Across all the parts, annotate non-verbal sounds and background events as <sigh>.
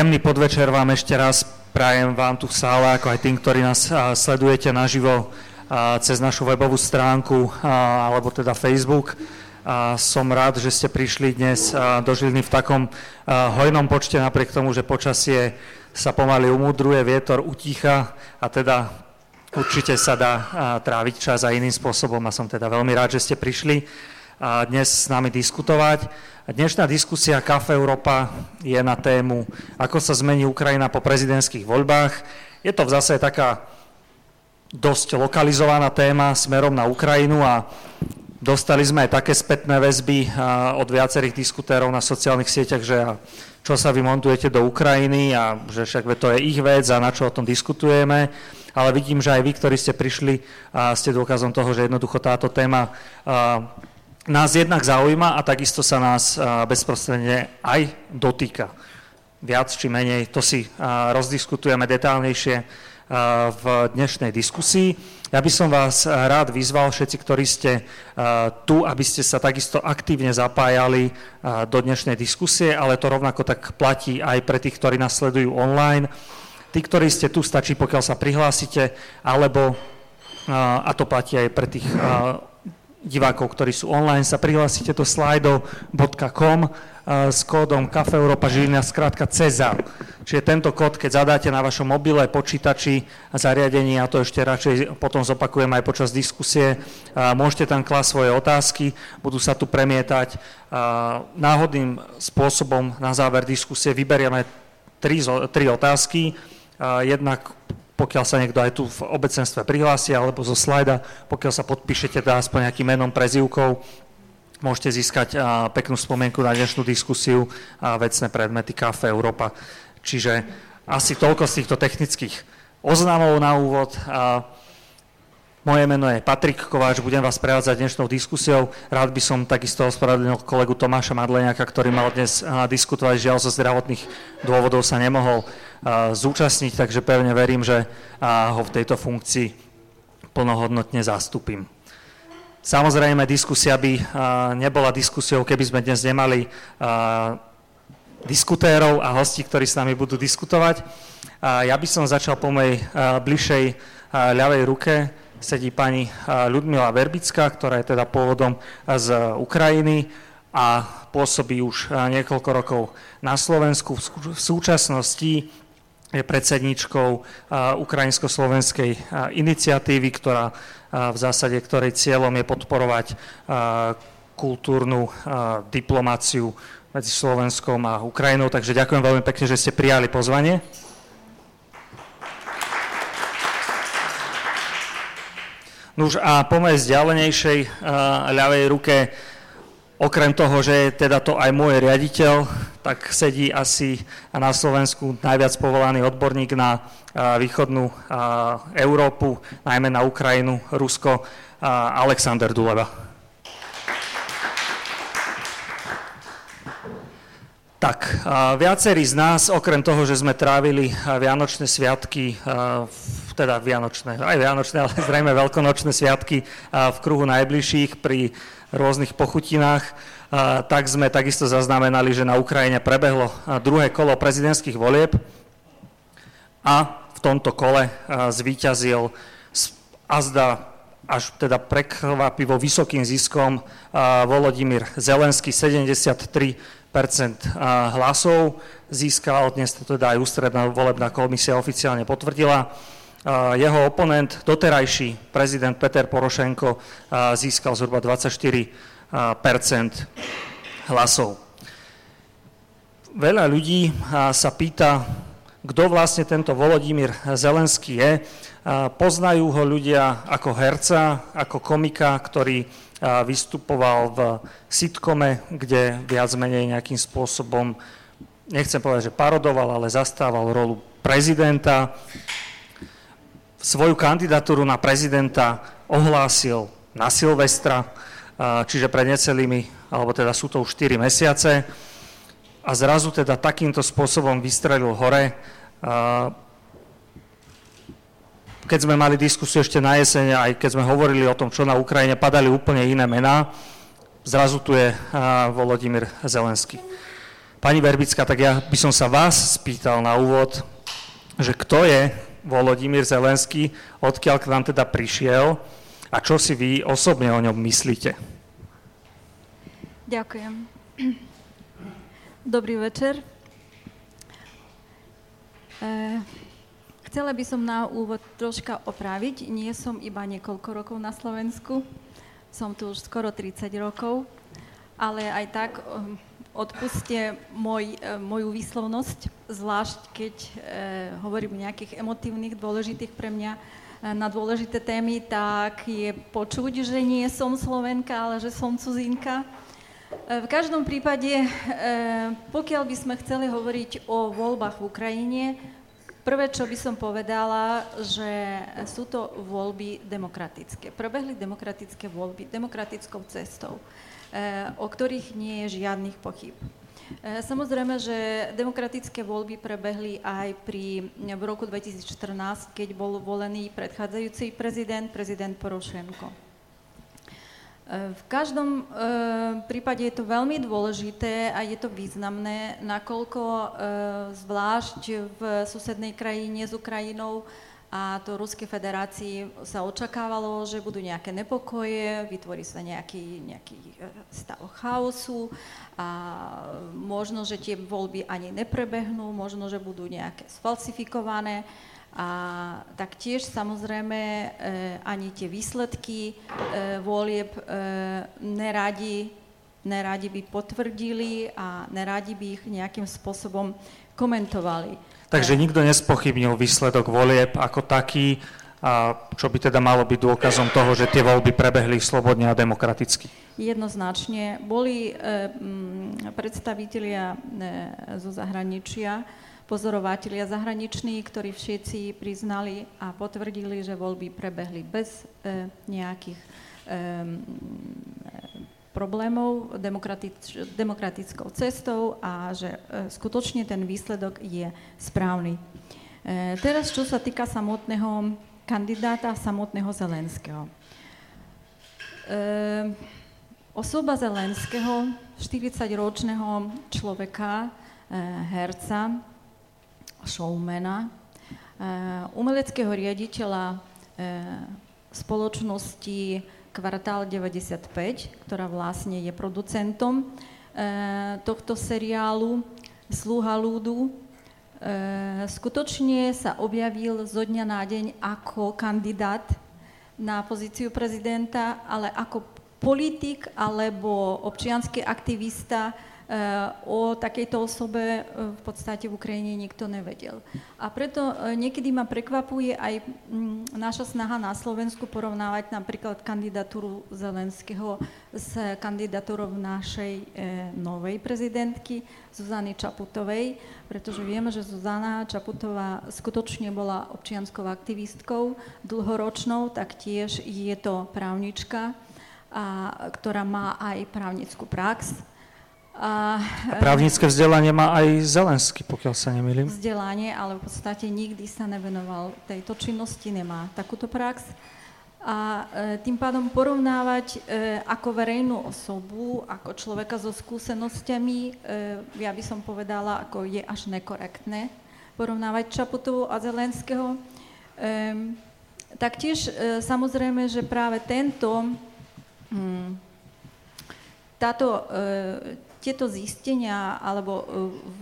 Príjemný podvečer vám ešte raz prajem vám tu v sále, ako aj tým, ktorí nás sledujete naživo cez našu webovú stránku alebo teda Facebook. Som rád, že ste prišli dnes do Žiliny v takom hojnom počte, napriek tomu, že počasie sa pomaly umudruje, vietor utícha a teda určite sa dá tráviť čas aj iným spôsobom a som teda veľmi rád, že ste prišli dnes s nami diskutovať. Dnešná diskusia Kafe Európa je na tému, ako sa zmení Ukrajina po prezidentských voľbách. Je to v zase taká dosť lokalizovaná téma smerom na Ukrajinu a dostali sme aj také spätné väzby od viacerých diskutérov na sociálnych sieťach, že čo sa vy montujete do Ukrajiny a že však to je ich vec a na čo o tom diskutujeme. Ale vidím, že aj vy, ktorí ste prišli, ste dôkazom toho, že jednoducho táto téma nás jednak zaujíma a takisto sa nás bezprostredne aj dotýka. Viac či menej, to si rozdiskutujeme detálnejšie v dnešnej diskusii. Ja by som vás rád vyzval, všetci, ktorí ste tu, aby ste sa takisto aktívne zapájali do dnešnej diskusie, ale to rovnako tak platí aj pre tých, ktorí nás sledujú online. Tí, ktorí ste tu, stačí, pokiaľ sa prihlásite, alebo, a to platí aj pre tých divákov, ktorí sú online, sa prihlásite do slido.com eh, s kódom Kafe Európa Žilina, skrátka CEZA. Čiže tento kód, keď zadáte na vašom mobile, počítači a zariadení, a to ešte radšej potom zopakujem aj počas diskusie, eh, môžete tam klásť svoje otázky, budú sa tu premietať. Eh, náhodným spôsobom na záver diskusie vyberieme tri, tri otázky. Jednak pokiaľ sa niekto aj tu v obecenstve prihlási, alebo zo slajda, pokiaľ sa podpíšete teda aspoň nejakým menom, prezivkou, môžete získať peknú spomienku na dnešnú diskusiu a vecné predmety Kafe Európa. Čiže asi toľko z týchto technických oznámov na úvod. Moje meno je Patrik Kováč, budem vás prevádzať dnešnou diskusiou. Rád by som takisto ospravedlnil kolegu Tomáša Madleniaka, ktorý mal dnes diskutovať, žiaľ zo zdravotných dôvodov sa nemohol zúčastniť, takže pevne verím, že ho v tejto funkcii plnohodnotne zastupím. Samozrejme, diskusia by nebola diskusiou, keby sme dnes nemali diskutérov a hostí, ktorí s nami budú diskutovať. Ja by som začal po mojej bližšej ľavej ruke sedí pani Ľudmila Verbická, ktorá je teda pôvodom z Ukrajiny a pôsobí už niekoľko rokov na Slovensku. V súčasnosti je predsedničkou ukrajinsko-slovenskej iniciatívy, ktorá v zásade, ktorej cieľom je podporovať kultúrnu diplomáciu medzi Slovenskom a Ukrajinou. Takže ďakujem veľmi pekne, že ste prijali pozvanie. Nuž a po mojej vzdialenejšej ľavej ruke, okrem toho, že je teda to aj môj riaditeľ, tak sedí asi na Slovensku najviac povolaný odborník na východnú Európu, najmä na Ukrajinu, Rusko, Alexander Duleva. Tak, viacerí z nás, okrem toho, že sme trávili Vianočné sviatky, teda Vianočné, aj Vianočné, ale <laughs> zrejme veľkonočné sviatky v kruhu najbližších pri rôznych pochutinách, tak sme takisto zaznamenali, že na Ukrajine prebehlo druhé kolo prezidentských volieb. A v tomto kole zvíťazil azda až teda prekvapivo vysokým ziskom Volodymyr Zelenský, 73% hlasov získal, dnes to teda aj ústredná volebná komisia oficiálne potvrdila. Jeho oponent, doterajší prezident Peter Porošenko, získal zhruba 24% hlasov. Veľa ľudí sa pýta, kto vlastne tento Volodymyr Zelenský je. Poznajú ho ľudia ako herca, ako komika, ktorý vystupoval v sitkome, kde viac menej nejakým spôsobom, nechcem povedať, že parodoval, ale zastával rolu prezidenta. Svoju kandidatúru na prezidenta ohlásil na Silvestra, čiže pred necelými, alebo teda sú to už 4 mesiace. A zrazu teda takýmto spôsobom vystrelil hore keď sme mali diskusiu ešte na jeseň, aj keď sme hovorili o tom, čo na Ukrajine, padali úplne iné mená. Zrazu tu je Volodymyr Zelenský. Pani Verbická, tak ja by som sa vás spýtal na úvod, že kto je Volodímyr Zelenský, odkiaľ k nám teda prišiel a čo si vy osobne o ňom myslíte? Ďakujem. Dobrý večer. E, chcela by som na úvod troška opraviť. Nie som iba niekoľko rokov na Slovensku, som tu už skoro 30 rokov, ale aj tak um, odpuste môj, e, moju výslovnosť, zvlášť keď e, hovorím o nejakých emotívnych, dôležitých pre mňa na dôležité témy, tak je počuť, že nie som Slovenka, ale že som cudzinka. V každom prípade, pokiaľ by sme chceli hovoriť o voľbách v Ukrajine, prvé, čo by som povedala, že sú to voľby demokratické. Prebehli demokratické voľby demokratickou cestou, o ktorých nie je žiadnych pochyb. Eh, samozrejme, že demokratické voľby prebehli aj pri, v roku 2014, keď bol volený predchádzajúci prezident, prezident Porošenko. V každom prípade je to veľmi dôležité a je to významné, nakoľko zvlášť v susednej krajine s Ukrajinou a to Ruskej federácii sa očakávalo, že budú nejaké nepokoje, vytvorí sa nejaký, nejaký e, stav chaosu a možno, že tie voľby ani neprebehnú, možno, že budú nejaké sfalsifikované. A taktiež samozrejme e, ani tie výsledky e, volieb e, neradi, neradi by potvrdili a neradi by ich nejakým spôsobom komentovali. Takže nikto nespochybnil výsledok volieb ako taký, a čo by teda malo byť dôkazom toho, že tie voľby prebehli slobodne a demokraticky? Jednoznačne. Boli e, predstavitelia e, zo zahraničia, pozorovatelia zahraniční, ktorí všetci priznali a potvrdili, že voľby prebehli bez e, nejakých e, problémov demokratič, demokratickou cestou a že e, skutočne ten výsledok je správny. E, teraz, čo sa týka samotného kandidáta, samotného Zelenského. E, osoba Zelenského, 40-ročného človeka, herca, showmana, umeleckého riaditeľa spoločnosti Kvartál 95, ktorá vlastne je producentom eh, tohto seriálu Sluha ľudu. Skutočne sa objavil zo dňa na deň ako kandidát na pozíciu prezidenta, ale ako politik alebo občianský aktivista o takejto osobe e, v podstate v Ukrajine nikto nevedel. A preto e, niekedy ma prekvapuje aj mm, naša snaha na Slovensku porovnávať napríklad kandidatúru Zelenského s kandidatúrou našej novej prezidentky Zuzany Čaputovej, pretože vieme, že Zuzana Čaputová skutočne bola občianskou aktivistkou dlhoročnou, tak tiež je to právnička, a, ktorá má aj právnickú prax a, a právnické vzdelanie má aj Zelensky, pokiaľ sa nemýlim. Vzdelanie, ale v podstate nikdy sa nevenoval tejto činnosti, nemá takúto prax. A e, tým pádom porovnávať e, ako verejnú osobu, ako človeka so skúsenosťami, e, ja by som povedala, ako je až nekorektné porovnávať Čaputovu a Zelenského. E, taktiež e, samozrejme, že práve tento, hm, táto, e, tieto zistenia, alebo e,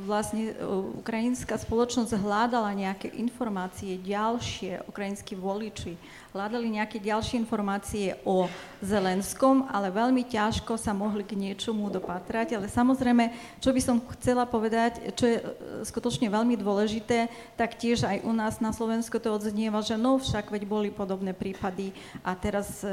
vlastne e, ukrajinská spoločnosť hľadala nejaké informácie ďalšie, ukrajinskí voliči hľadali nejaké ďalšie informácie o Zelenskom, ale veľmi ťažko sa mohli k niečomu dopatrať. Ale samozrejme, čo by som chcela povedať, čo je e, skutočne veľmi dôležité, tak tiež aj u nás na Slovensku to odznieva, že no však veď boli podobné prípady a teraz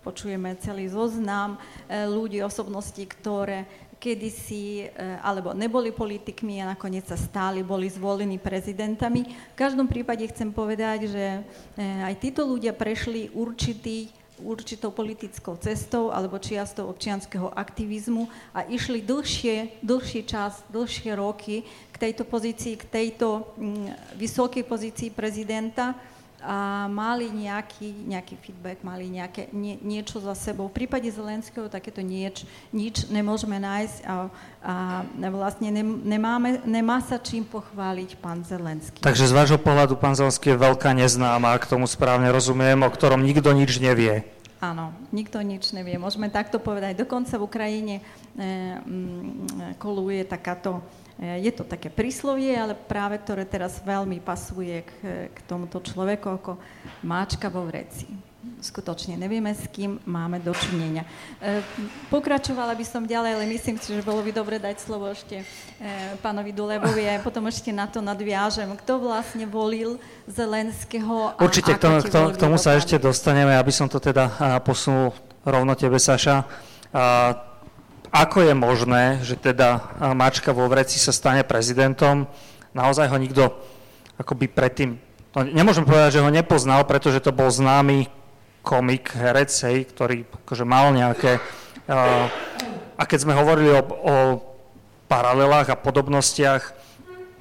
počujeme celý zoznam ľudí, osobností, ktoré kedysi, eh, alebo neboli politikmi a nakoniec sa stáli, boli zvolení prezidentami. V každom prípade chcem povedať, že eh, aj títo ľudia prešli určitý určitou politickou cestou alebo čiastou občianského aktivizmu a išli dlhšie, dlhší čas, dlhšie roky k tejto pozícii, k tejto mm, vysokej pozícii prezidenta a mali nejaký, nejaký feedback, mali nejaké, nie, niečo za sebou. V prípade Zelenského takéto nieč, nič nemôžeme nájsť a, a vlastne nemáme, nemá sa čím pochváliť pán Zelenský. Takže z vášho pohľadu pán Zelenský je veľká neznáma, k tomu správne rozumiem, o ktorom nikto nič nevie. Áno, nikto nič nevie. Môžeme takto povedať. Dokonca v Ukrajine e, koluje takáto je to také príslovie, ale práve ktoré teraz veľmi pasuje k, k tomuto človeku ako máčka vo vreci. Skutočne nevieme, s kým máme dočinenia. E, pokračovala by som ďalej, ale myslím si, že bolo by dobre dať slovo ešte e, pánovi Dulebovi a potom ešte na to nadviažem. Kto vlastne volil Zelenského a Určite, k tomu, k tomu sa ešte dostaneme, aby som to teda posunul rovno tebe, Saša. Ako je možné, že teda Mačka vo Vreci sa stane prezidentom? Naozaj ho nikto akoby predtým, no nemôžem povedať, že ho nepoznal, pretože to bol známy komik, herec, hej, ktorý akože mal nejaké... Uh, a keď sme hovorili o, o paralelách a podobnostiach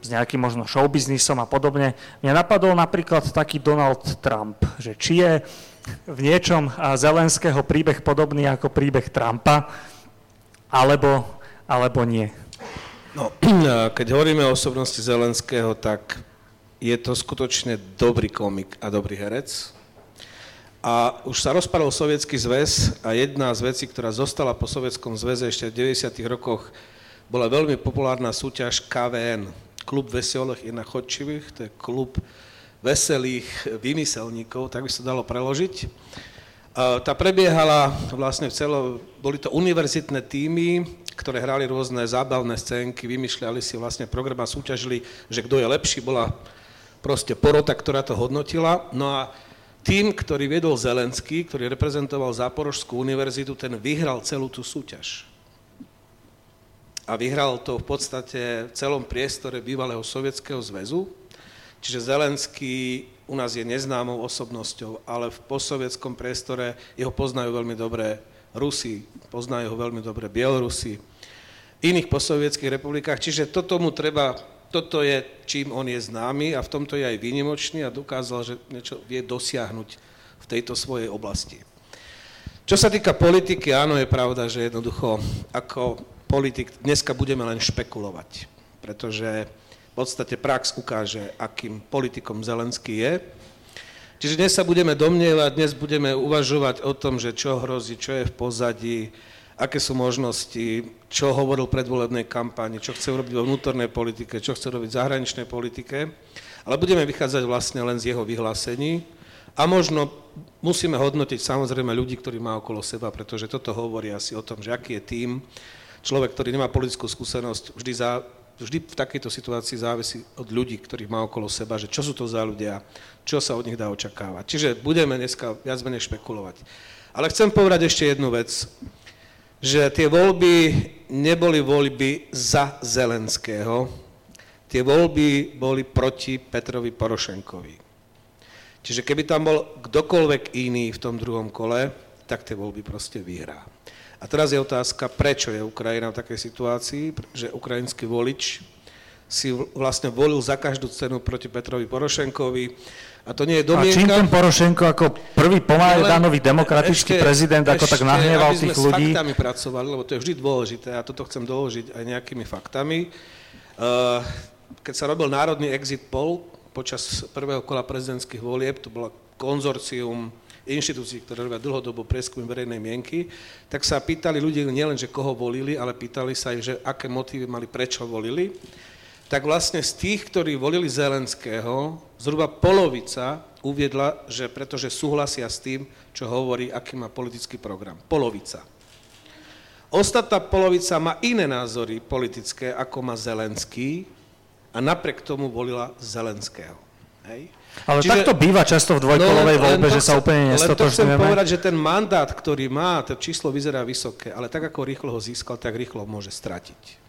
s nejakým možno showbiznisom a podobne, mňa napadol napríklad taký Donald Trump, že či je v niečom Zelenského príbeh podobný ako príbeh Trumpa, alebo, alebo nie? No, <clears throat> keď hovoríme o osobnosti Zelenského, tak je to skutočne dobrý komik a dobrý herec. A už sa rozpadol Sovietský zväz a jedna z vecí, ktorá zostala po Sovietskom zväze ešte v 90. rokoch, bola veľmi populárna súťaž KVN, Klub veselých i nachodčivých, to je klub veselých vymyselníkov, tak by sa dalo preložiť. Tá prebiehala vlastne v celo, boli to univerzitné týmy, ktoré hrali rôzne zábavné scénky, vymýšľali si vlastne program a súťažili, že kto je lepší, bola proste porota, ktorá to hodnotila. No a tým, ktorý viedol Zelenský, ktorý reprezentoval Záporožskú univerzitu, ten vyhral celú tú súťaž. A vyhral to v podstate v celom priestore bývalého Sovietskeho zväzu. Čiže Zelenský u nás je neznámou osobnosťou, ale v postsovietskom priestore jeho poznajú veľmi dobre Rusi, poznajú ho veľmi dobre Bielorusi, iných postsovietských republikách, čiže toto mu treba, toto je, čím on je známy a v tomto je aj výnimočný a dokázal, že niečo vie dosiahnuť v tejto svojej oblasti. Čo sa týka politiky, áno, je pravda, že jednoducho ako politik dneska budeme len špekulovať, pretože v podstate prax ukáže, akým politikom Zelenský je. Čiže dnes sa budeme domnievať, dnes budeme uvažovať o tom, že čo hrozí, čo je v pozadí, aké sú možnosti, čo hovoril predvolebnej kampani, čo chce urobiť vo vnútornej politike, čo chce robiť v zahraničnej politike, ale budeme vychádzať vlastne len z jeho vyhlásení a možno musíme hodnotiť samozrejme ľudí, ktorí má okolo seba, pretože toto hovorí asi o tom, že aký je tým. Človek, ktorý nemá politickú skúsenosť, vždy za, vždy v takejto situácii závisí od ľudí, ktorých má okolo seba, že čo sú to za ľudia, čo sa od nich dá očakávať. Čiže budeme dneska viac menej špekulovať. Ale chcem povedať ešte jednu vec, že tie voľby neboli voľby za Zelenského, tie voľby boli proti Petrovi Porošenkovi. Čiže keby tam bol kdokoľvek iný v tom druhom kole, tak tie voľby proste vyhrá. A teraz je otázka, prečo je Ukrajina v takej situácii, že ukrajinský volič si vlastne volil za každú cenu proti Petrovi Porošenkovi. A to nie je domienka. A čím ten Porošenko ako prvý pomajedanový demokratický ešte, prezident ako ešte, tak nahneval tých ľudí? Aby faktami pracovali, lebo to je vždy dôležité a toto chcem doložiť aj nejakými faktami. Uh, keď sa robil národný exit poll počas prvého kola prezidentských volieb, to bola konzorcium inštitúcií, ktoré robia dlhodobo prieskumy verejnej mienky, tak sa pýtali ľudí nielen, že koho volili, ale pýtali sa aj, že aké motívy mali, prečo volili. Tak vlastne z tých, ktorí volili Zelenského, zhruba polovica uviedla, že pretože súhlasia s tým, čo hovorí, aký má politický program. Polovica. Ostatná polovica má iné názory politické, ako má Zelenský a napriek tomu volila Zelenského. Hej? Ale Čiže, takto býva často v dvojkolovej no, voľbe, že sa úplne nestotožňujeme. Len to chcem povedať, že ten mandát, ktorý má, to číslo vyzerá vysoké, ale tak ako rýchlo ho získal, tak rýchlo môže stratiť.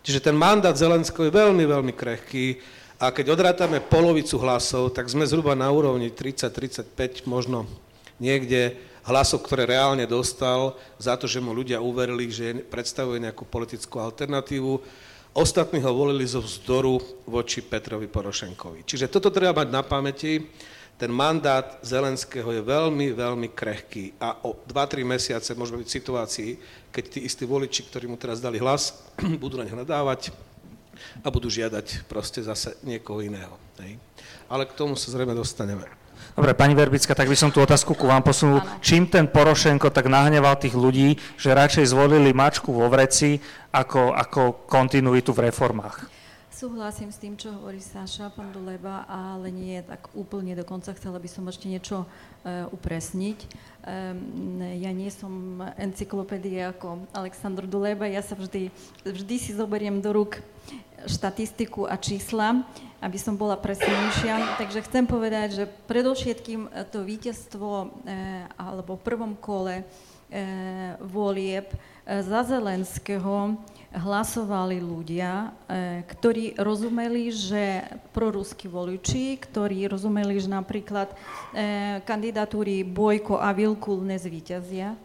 Čiže ten mandát Zelenského je veľmi, veľmi krehký a keď odrátame polovicu hlasov, tak sme zhruba na úrovni 30-35, možno niekde hlasov, ktoré reálne dostal za to, že mu ľudia uverili, že predstavuje nejakú politickú alternatívu Ostatní ho volili zo vzdoru voči Petrovi Porošenkovi. Čiže toto treba mať na pamäti. Ten mandát Zelenského je veľmi, veľmi krehký a o 2-3 mesiace môžeme byť v situácii, keď tí istí voliči, ktorí mu teraz dali hlas, <clears throat> budú na neho nadávať a budú žiadať proste zase niekoho iného. Hej. Ale k tomu sa zrejme dostaneme. Dobre, pani Verbická, tak by som tú otázku ku vám posunul. Ano. Čím ten Porošenko tak nahneval tých ľudí, že radšej zvolili mačku vo vreci ako, ako kontinuitu v reformách? Súhlasím s tým, čo hovorí Saša Panduleba, ale nie tak úplne dokonca. Chcela by som ešte niečo uh, upresniť. Um, ja nie som encyklopédia ako Aleksandr Duleba, ja sa vždy, vždy si zoberiem do rúk štatistiku a čísla aby som bola presnejšia. Takže chcem povedať, že predovšetkým eh, to víťazstvo eh, alebo v prvom kole eh, volieb za Zelenského hlasovali ľudia, ktorí rozumeli, že proruskí voliči, ktorí rozumeli, že napríklad kandidatúry Bojko a Vilkul nezvíťazia.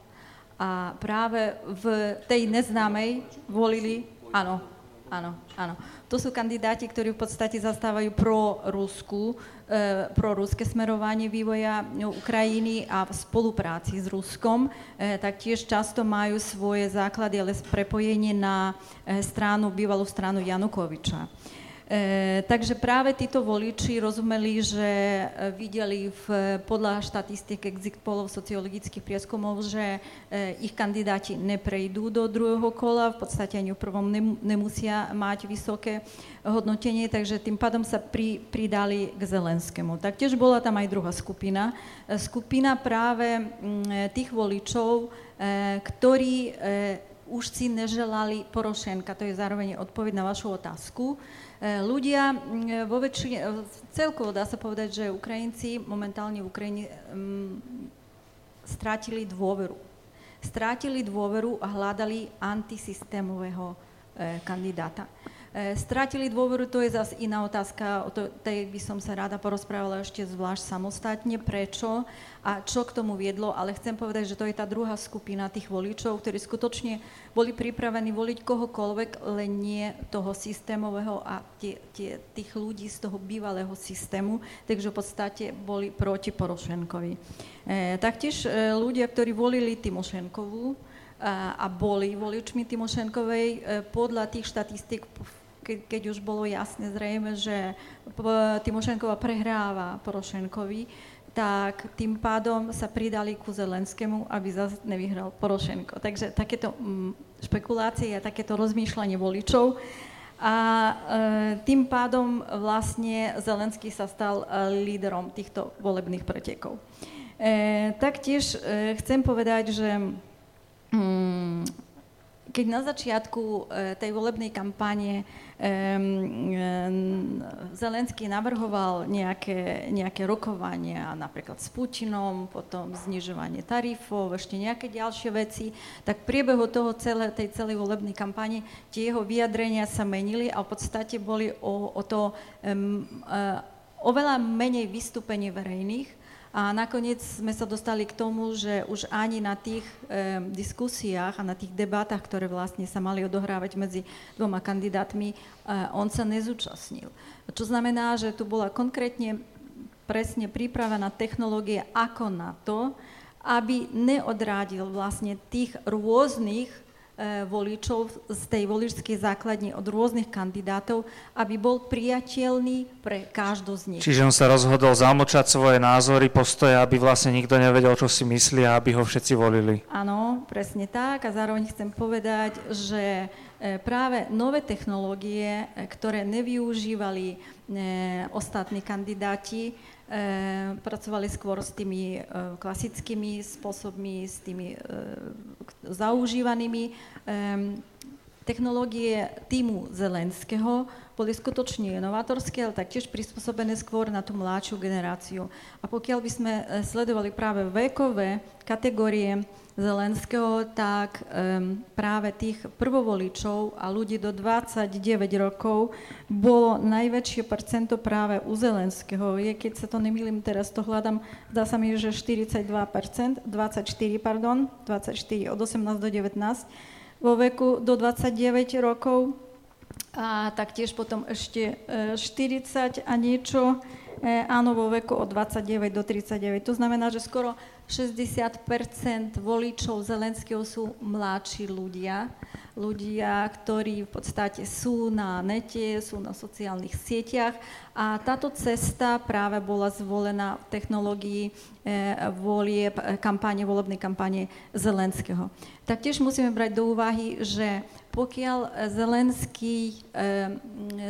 A práve v tej neznámej volili, áno, áno, áno. To sú kandidáti, ktorí v podstate zastávajú pro Rusku, e, pro ruské smerovanie vývoja Ukrajiny a v spolupráci s Ruskom. E, taktiež často majú svoje základy, ale prepojenie na e, stranu, bývalú stranu Janukoviča. E, takže práve títo voliči rozumeli, že e, videli v, podľa štatistik exit polov sociologických prieskumov, že e, ich kandidáti neprejdú do druhého kola, v podstate ani v prvom nemusia mať vysoké hodnotenie, takže tým pádom sa pri, pridali k Zelenskému. Taktiež bola tam aj druhá skupina, e, skupina práve m, tých voličov, e, ktorí e, už si neželali Porošenka, to je zároveň odpoveď na vašu otázku. E, ľudia vo väčšine, e, celkovo dá sa povedať, že Ukrajinci momentálne v Ukrajine um, strátili dôveru. Strátili dôveru a hľadali antisystémového e, kandidáta. E, strátili dôveru, to je zase iná otázka, o tej by som sa rada porozprávala ešte zvlášť samostatne, prečo a čo k tomu viedlo, ale chcem povedať, že to je tá druhá skupina tých voličov, ktorí skutočne boli pripravení voliť kohokoľvek, len nie toho systémového a tie, tie, tých ľudí z toho bývalého systému, takže v podstate boli proti Porošenkovi. E, taktiež e, ľudia, ktorí volili Timošenkovú, a, a boli voličmi Timošenkovej, e, podľa tých štatistik keď, keď už bolo jasne zrejme, že Timošenkova prehráva Porošenkovi, tak tým pádom sa pridali ku Zelenskému, aby zase nevyhral Porošenko. Takže takéto mm, špekulácie a takéto rozmýšľanie voličov. A e, tým pádom vlastne Zelenský sa stal e, líderom týchto volebných pretekov. E, taktiež e, chcem povedať, že mm, keď na začiatku e, tej volebnej kampane Zelenský navrhoval nejaké, nejaké rokovania napríklad s Putinom, potom znižovanie tarifov, ešte nejaké ďalšie veci, tak v priebehu toho celé, tej celej volebnej kampane tie jeho vyjadrenia sa menili a v podstate boli o, o to um, uh, oveľa menej vystúpení verejných, a nakoniec sme sa dostali k tomu, že už ani na tých e, diskusiách a na tých debatách, ktoré vlastne sa mali odohrávať medzi dvoma kandidátmi, e, on sa nezúčastnil. Čo znamená, že tu bola konkrétne presne pripravená technológia ako na to, aby neodrádil vlastne tých rôznych voličov z tej voličskej základne od rôznych kandidátov, aby bol priateľný pre každú z nich. Čiže on sa rozhodol zamlčať svoje názory, postoje, aby vlastne nikto nevedel, čo si myslí a aby ho všetci volili. Áno, presne tak a zároveň chcem povedať, že e, práve nové technológie, e, ktoré nevyužívali ostatní kandidáti, E, pracovali skôr s tými e, klasickými spôsobmi, s tými e, zaužívanými. Technológie týmu Zelenského boli skutočne inovatorské, ale taktiež prispôsobené skôr na tú mladšiu generáciu. A pokiaľ by sme sledovali práve vekové kategórie Zelenského, tak um, práve tých prvovoličov a ľudí do 29 rokov bolo najväčšie percento práve u Zelenského. Je, keď sa to nemýlim, teraz to hľadám, zdá sa mi, že 42%, 24, pardon, 24 od 18 do 19 vo veku do 29 rokov a taktiež potom ešte 40 a niečo áno vo veku od 29 do 39. To znamená, že skoro 60% voličov Zelenského sú mladší ľudia ľudia, ktorí v podstate sú na nete, sú na sociálnych sieťach a táto cesta práve bola zvolená v technológii eh, volie, kampane, volebnej kampane Zelenského. Taktiež musíme brať do úvahy, že pokiaľ Zelenský eh,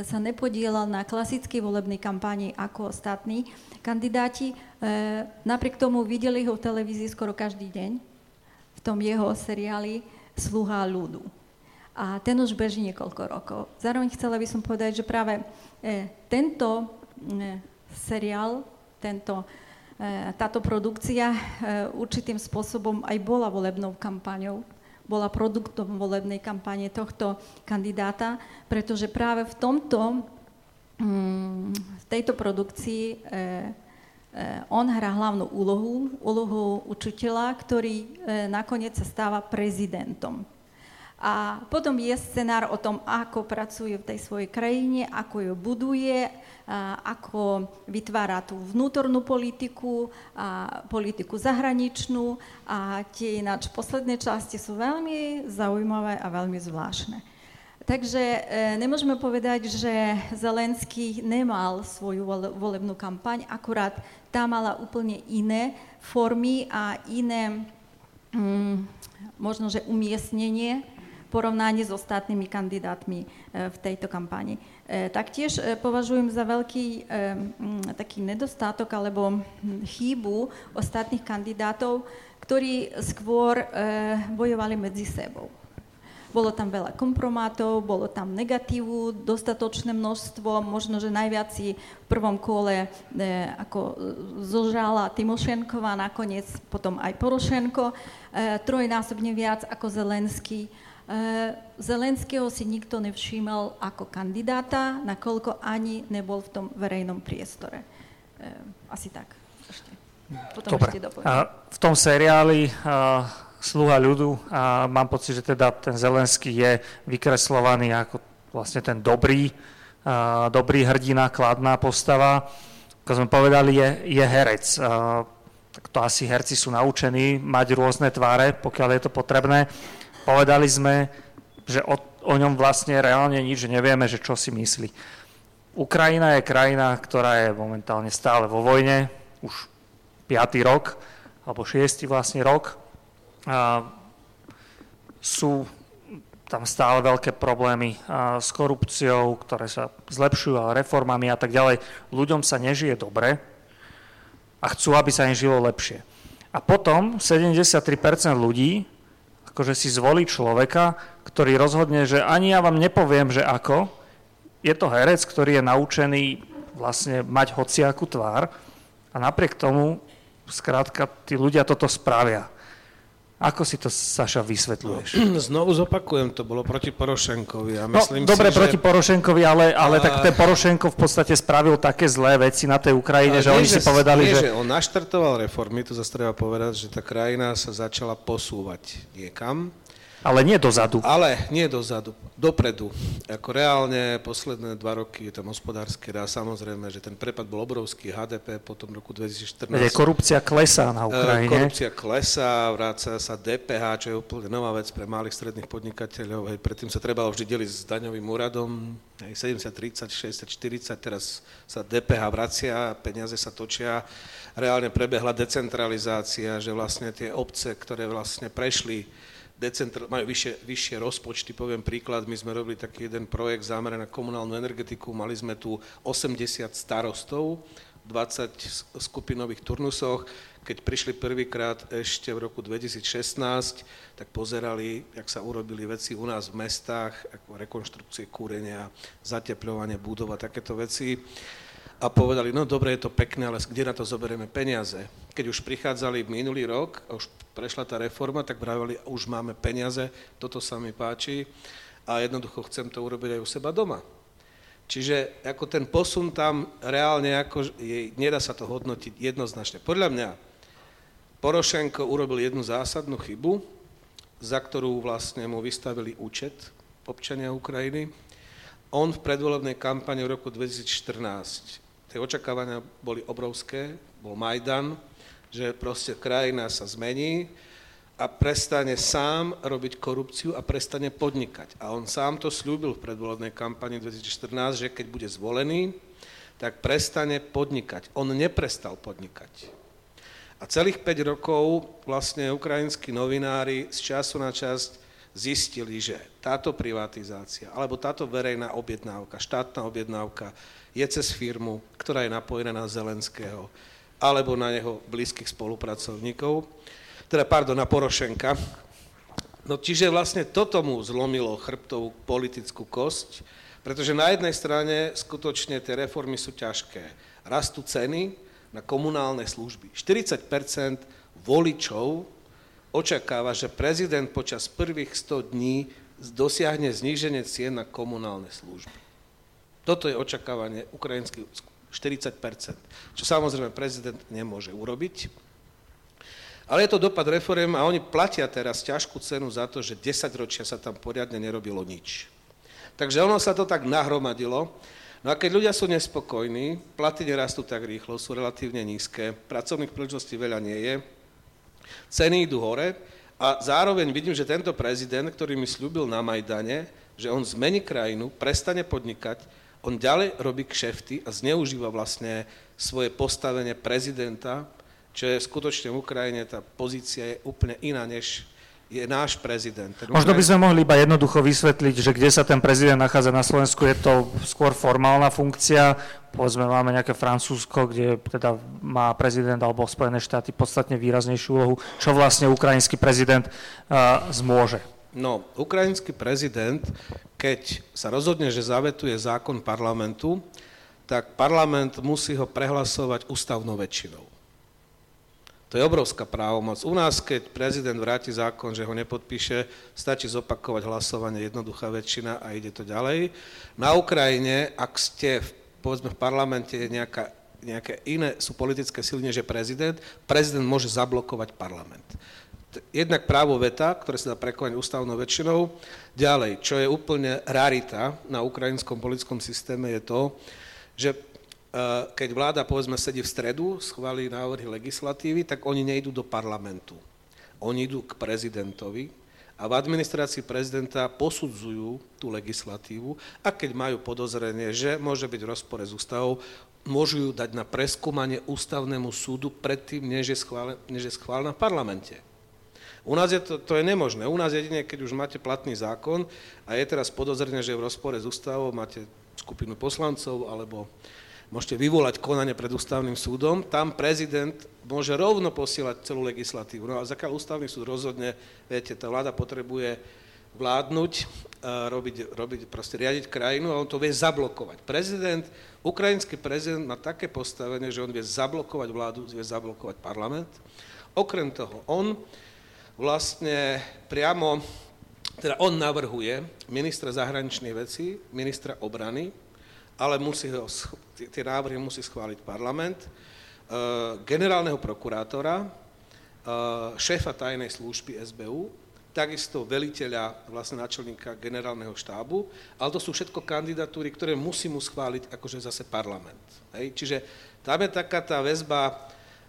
sa nepodielal na klasickej volebnej kampani ako ostatní kandidáti, eh, napriek tomu videli ho v televízii skoro každý deň, v tom jeho seriáli Sluha ľudu a ten už beží niekoľko rokov. Zároveň chcela by som povedať, že práve tento seriál, tento, táto produkcia určitým spôsobom aj bola volebnou kampaňou, bola produktom volebnej kampane tohto kandidáta, pretože práve v tomto, mm, v tejto produkcii e, e, on hrá hlavnú úlohu, úlohu učiteľa, ktorý e, nakoniec sa stáva prezidentom. A potom je scenár o tom, ako pracuje v tej svojej krajine, ako ju buduje, ako vytvára tú vnútornú politiku, a politiku zahraničnú a tie ináč posledné časti sú veľmi zaujímavé a veľmi zvláštne. Takže e, nemôžeme povedať, že Zelenský nemal svoju volebnú kampaň, akurát tá mala úplne iné formy a iné mm, možno, že umiestnenie porovnaní s ostatnými kandidátmi e, v tejto kampani. E, taktiež e, považujem za veľký taký nedostatok alebo chýbu ostatných kandidátov, ktorí skôr bojovali medzi sebou. Bolo tam veľa kompromátov, bolo tam negatívu, dostatočné množstvo, možno, že najviac si v prvom kole e, ako zožala Timošenková, nakoniec potom aj Porošenko, e, trojnásobne viac ako Zelenský. Eh, Zelenského si nikto nevšímal ako kandidáta, nakoľko ani nebol v tom verejnom priestore. Eh, asi tak. Ešte. Potom Dobre. ešte a v tom seriáli uh, Sluha ľudu a mám pocit, že teda ten Zelenský je vykreslovaný ako vlastne ten dobrý, dobrý hrdina, kladná postava. Ako sme povedali, je, je herec. Tak to asi herci sú naučení mať rôzne tváre, pokiaľ je to potrebné. Povedali sme, že o, o ňom vlastne reálne nič nevieme, že čo si myslí. Ukrajina je krajina, ktorá je momentálne stále vo vojne, už 5. rok, alebo 6. vlastne rok. A sú tam stále veľké problémy s korupciou, ktoré sa zlepšujú, ale reformami a tak ďalej. Ľuďom sa nežije dobre a chcú, aby sa im žilo lepšie. A potom 73% ľudí akože si zvolí človeka, ktorý rozhodne, že ani ja vám nepoviem, že ako. Je to herec, ktorý je naučený vlastne mať hociakú tvár a napriek tomu, skrátka, tí ľudia toto spravia. Ako si to, Saša, vysvetľuješ? No, <clears throat> znovu zopakujem, to bolo proti Porošenkovi. A no, myslím no, dobre, si, proti že... Porošenkovi, ale, ale a... tak ten Porošenko v podstate spravil také zlé veci na tej Ukrajine, že nie, oni že, si povedali, nie, že... že... on naštartoval reformy, to zase treba povedať, že tá krajina sa začala posúvať niekam ale nie dozadu. Ale nie dozadu, dopredu. Ako reálne posledné dva roky je tam hospodársky rast, samozrejme, že ten prepad bol obrovský, HDP potom roku 2014. Je korupcia klesá na Ukrajine. Korupcia klesá, vráca sa DPH, čo je úplne nová vec pre malých stredných podnikateľov. Hej, predtým sa trebalo vždy deliť s daňovým úradom, hej, 70, 30, 60, 40, teraz sa DPH vracia, peniaze sa točia. Reálne prebehla decentralizácia, že vlastne tie obce, ktoré vlastne prešli decentr- majú vyššie, vyššie rozpočty. Poviem príklad, my sme robili taký jeden projekt zameraný na komunálnu energetiku, mali sme tu 80 starostov, 20 skupinových turnusoch. Keď prišli prvýkrát ešte v roku 2016, tak pozerali, jak sa urobili veci u nás v mestách, ako rekonštrukcie kúrenia, zatepľovanie budov a takéto veci a povedali, no dobre, je to pekné, ale kde na to zoberieme peniaze? Keď už prichádzali minulý rok a už prešla tá reforma, tak vraveli, už máme peniaze, toto sa mi páči a jednoducho chcem to urobiť aj u seba doma. Čiže ako ten posun tam reálne, ako je, nedá sa to hodnotiť jednoznačne. Podľa mňa Porošenko urobil jednu zásadnú chybu, za ktorú vlastne mu vystavili účet občania Ukrajiny, on v predvolebnej kampani v roku 2014, tie očakávania boli obrovské, bol Majdan, že proste krajina sa zmení a prestane sám robiť korupciu a prestane podnikať. A on sám to slúbil v predvolebnej kampani 2014, že keď bude zvolený, tak prestane podnikať. On neprestal podnikať. A celých 5 rokov vlastne ukrajinskí novinári z času na časť zistili, že táto privatizácia alebo táto verejná objednávka, štátna objednávka je cez firmu, ktorá je napojená na Zelenského alebo na jeho blízkych spolupracovníkov, teda pardon, na Porošenka. No čiže vlastne toto mu zlomilo chrbtovú politickú kosť, pretože na jednej strane skutočne tie reformy sú ťažké. Rastú ceny na komunálne služby. 40% voličov očakáva, že prezident počas prvých 100 dní dosiahne zníženie cien na komunálne služby. Toto je očakávanie ukrajinských 40% čo samozrejme prezident nemôže urobiť. Ale je to dopad reform a oni platia teraz ťažkú cenu za to, že 10 ročia sa tam poriadne nerobilo nič. Takže ono sa to tak nahromadilo. No a keď ľudia sú nespokojní, platy nerastú tak rýchlo, sú relatívne nízke, pracovných príležitostí veľa nie je, Ceny idú hore a zároveň vidím, že tento prezident, ktorý mi slúbil na Majdane, že on zmení krajinu, prestane podnikať, on ďalej robí kšefty a zneužíva vlastne svoje postavenie prezidenta, čo je skutočne v Ukrajine, tá pozícia je úplne iná, než je náš prezident. Ten Možno by sme mohli iba jednoducho vysvetliť, že kde sa ten prezident nachádza na Slovensku, je to skôr formálna funkcia, povedzme máme nejaké Francúzsko, kde teda má prezident alebo Spojené štáty podstatne výraznejšiu úlohu, čo vlastne ukrajinský prezident uh, zmôže. No, ukrajinský prezident, keď sa rozhodne, že zavetuje zákon parlamentu, tak parlament musí ho prehlasovať ústavnou väčšinou. To je obrovská právomoc. U nás, keď prezident vráti zákon, že ho nepodpíše, stačí zopakovať hlasovanie, jednoduchá väčšina a ide to ďalej. Na Ukrajine, ak ste v, povedzme v parlamente nejaká, nejaké iné sú politické sily, je prezident, prezident môže zablokovať parlament. Jednak právo veta, ktoré sa dá prekonať ústavnou väčšinou. Ďalej, čo je úplne rarita na ukrajinskom politickom systéme, je to, že Eh, keď vláda, povedzme, sedí v stredu, schválí návrhy legislatívy, tak oni nejdú do parlamentu. Oni idú k prezidentovi a v administrácii prezidenta posudzujú tú legislatívu a keď majú podozrenie, že môže byť rozpore s ústavou, môžu ju dať na preskúmanie ústavnému súdu predtým, než je, schválen, než je schválená v parlamente. U nás je to, to je nemožné. U nás jedine, keď už máte platný zákon a je teraz podozrenie, že je v rozpore s ústavou, máte skupinu poslancov alebo môžete vyvolať konanie pred ústavným súdom, tam prezident môže rovno posielať celú legislatívu. No a zakiaľ ústavný súd rozhodne, viete, tá vláda potrebuje vládnuť, robiť, robiť, proste riadiť krajinu a on to vie zablokovať. Prezident, ukrajinský prezident má také postavenie, že on vie zablokovať vládu, vie zablokovať parlament. Okrem toho, on vlastne priamo, teda on navrhuje ministra zahraničných vecí, ministra obrany, ale musí ho, tie návrhy musí schváliť parlament, e, generálneho prokurátora, e, šéfa tajnej služby SBU, takisto veliteľa, vlastne náčelníka generálneho štábu, ale to sú všetko kandidatúry, ktoré musí mu schváliť akože zase parlament. Hej? Čiže tam je taká tá väzba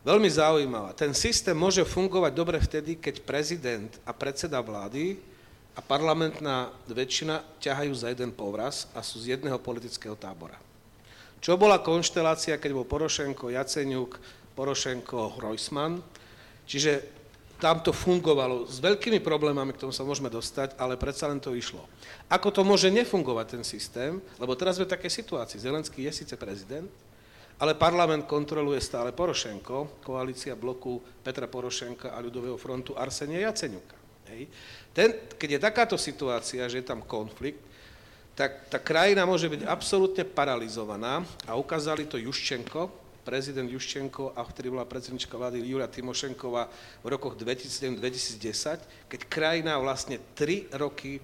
veľmi zaujímavá. Ten systém môže fungovať dobre vtedy, keď prezident a predseda vlády a parlamentná väčšina ťahajú za jeden povraz a sú z jedného politického tábora. Čo bola konštelácia, keď bol Porošenko, Jaceňuk, Porošenko, Hrojsman, čiže tam to fungovalo s veľkými problémami, k tomu sa môžeme dostať, ale predsa len to išlo. Ako to môže nefungovať ten systém, lebo teraz sme v takej situácii, Zelenský je síce prezident, ale parlament kontroluje stále Porošenko, koalícia bloku Petra Porošenka a ľudového frontu Arsenia Jaceňuka. Hej. Ten, keď je takáto situácia, že je tam konflikt, tak tá krajina môže byť absolútne paralizovaná a ukázali to Juščenko, prezident Juščenko a vtedy bola predsednička vlády Julia Timošenková v rokoch 2007-2010, keď krajina vlastne 3 roky,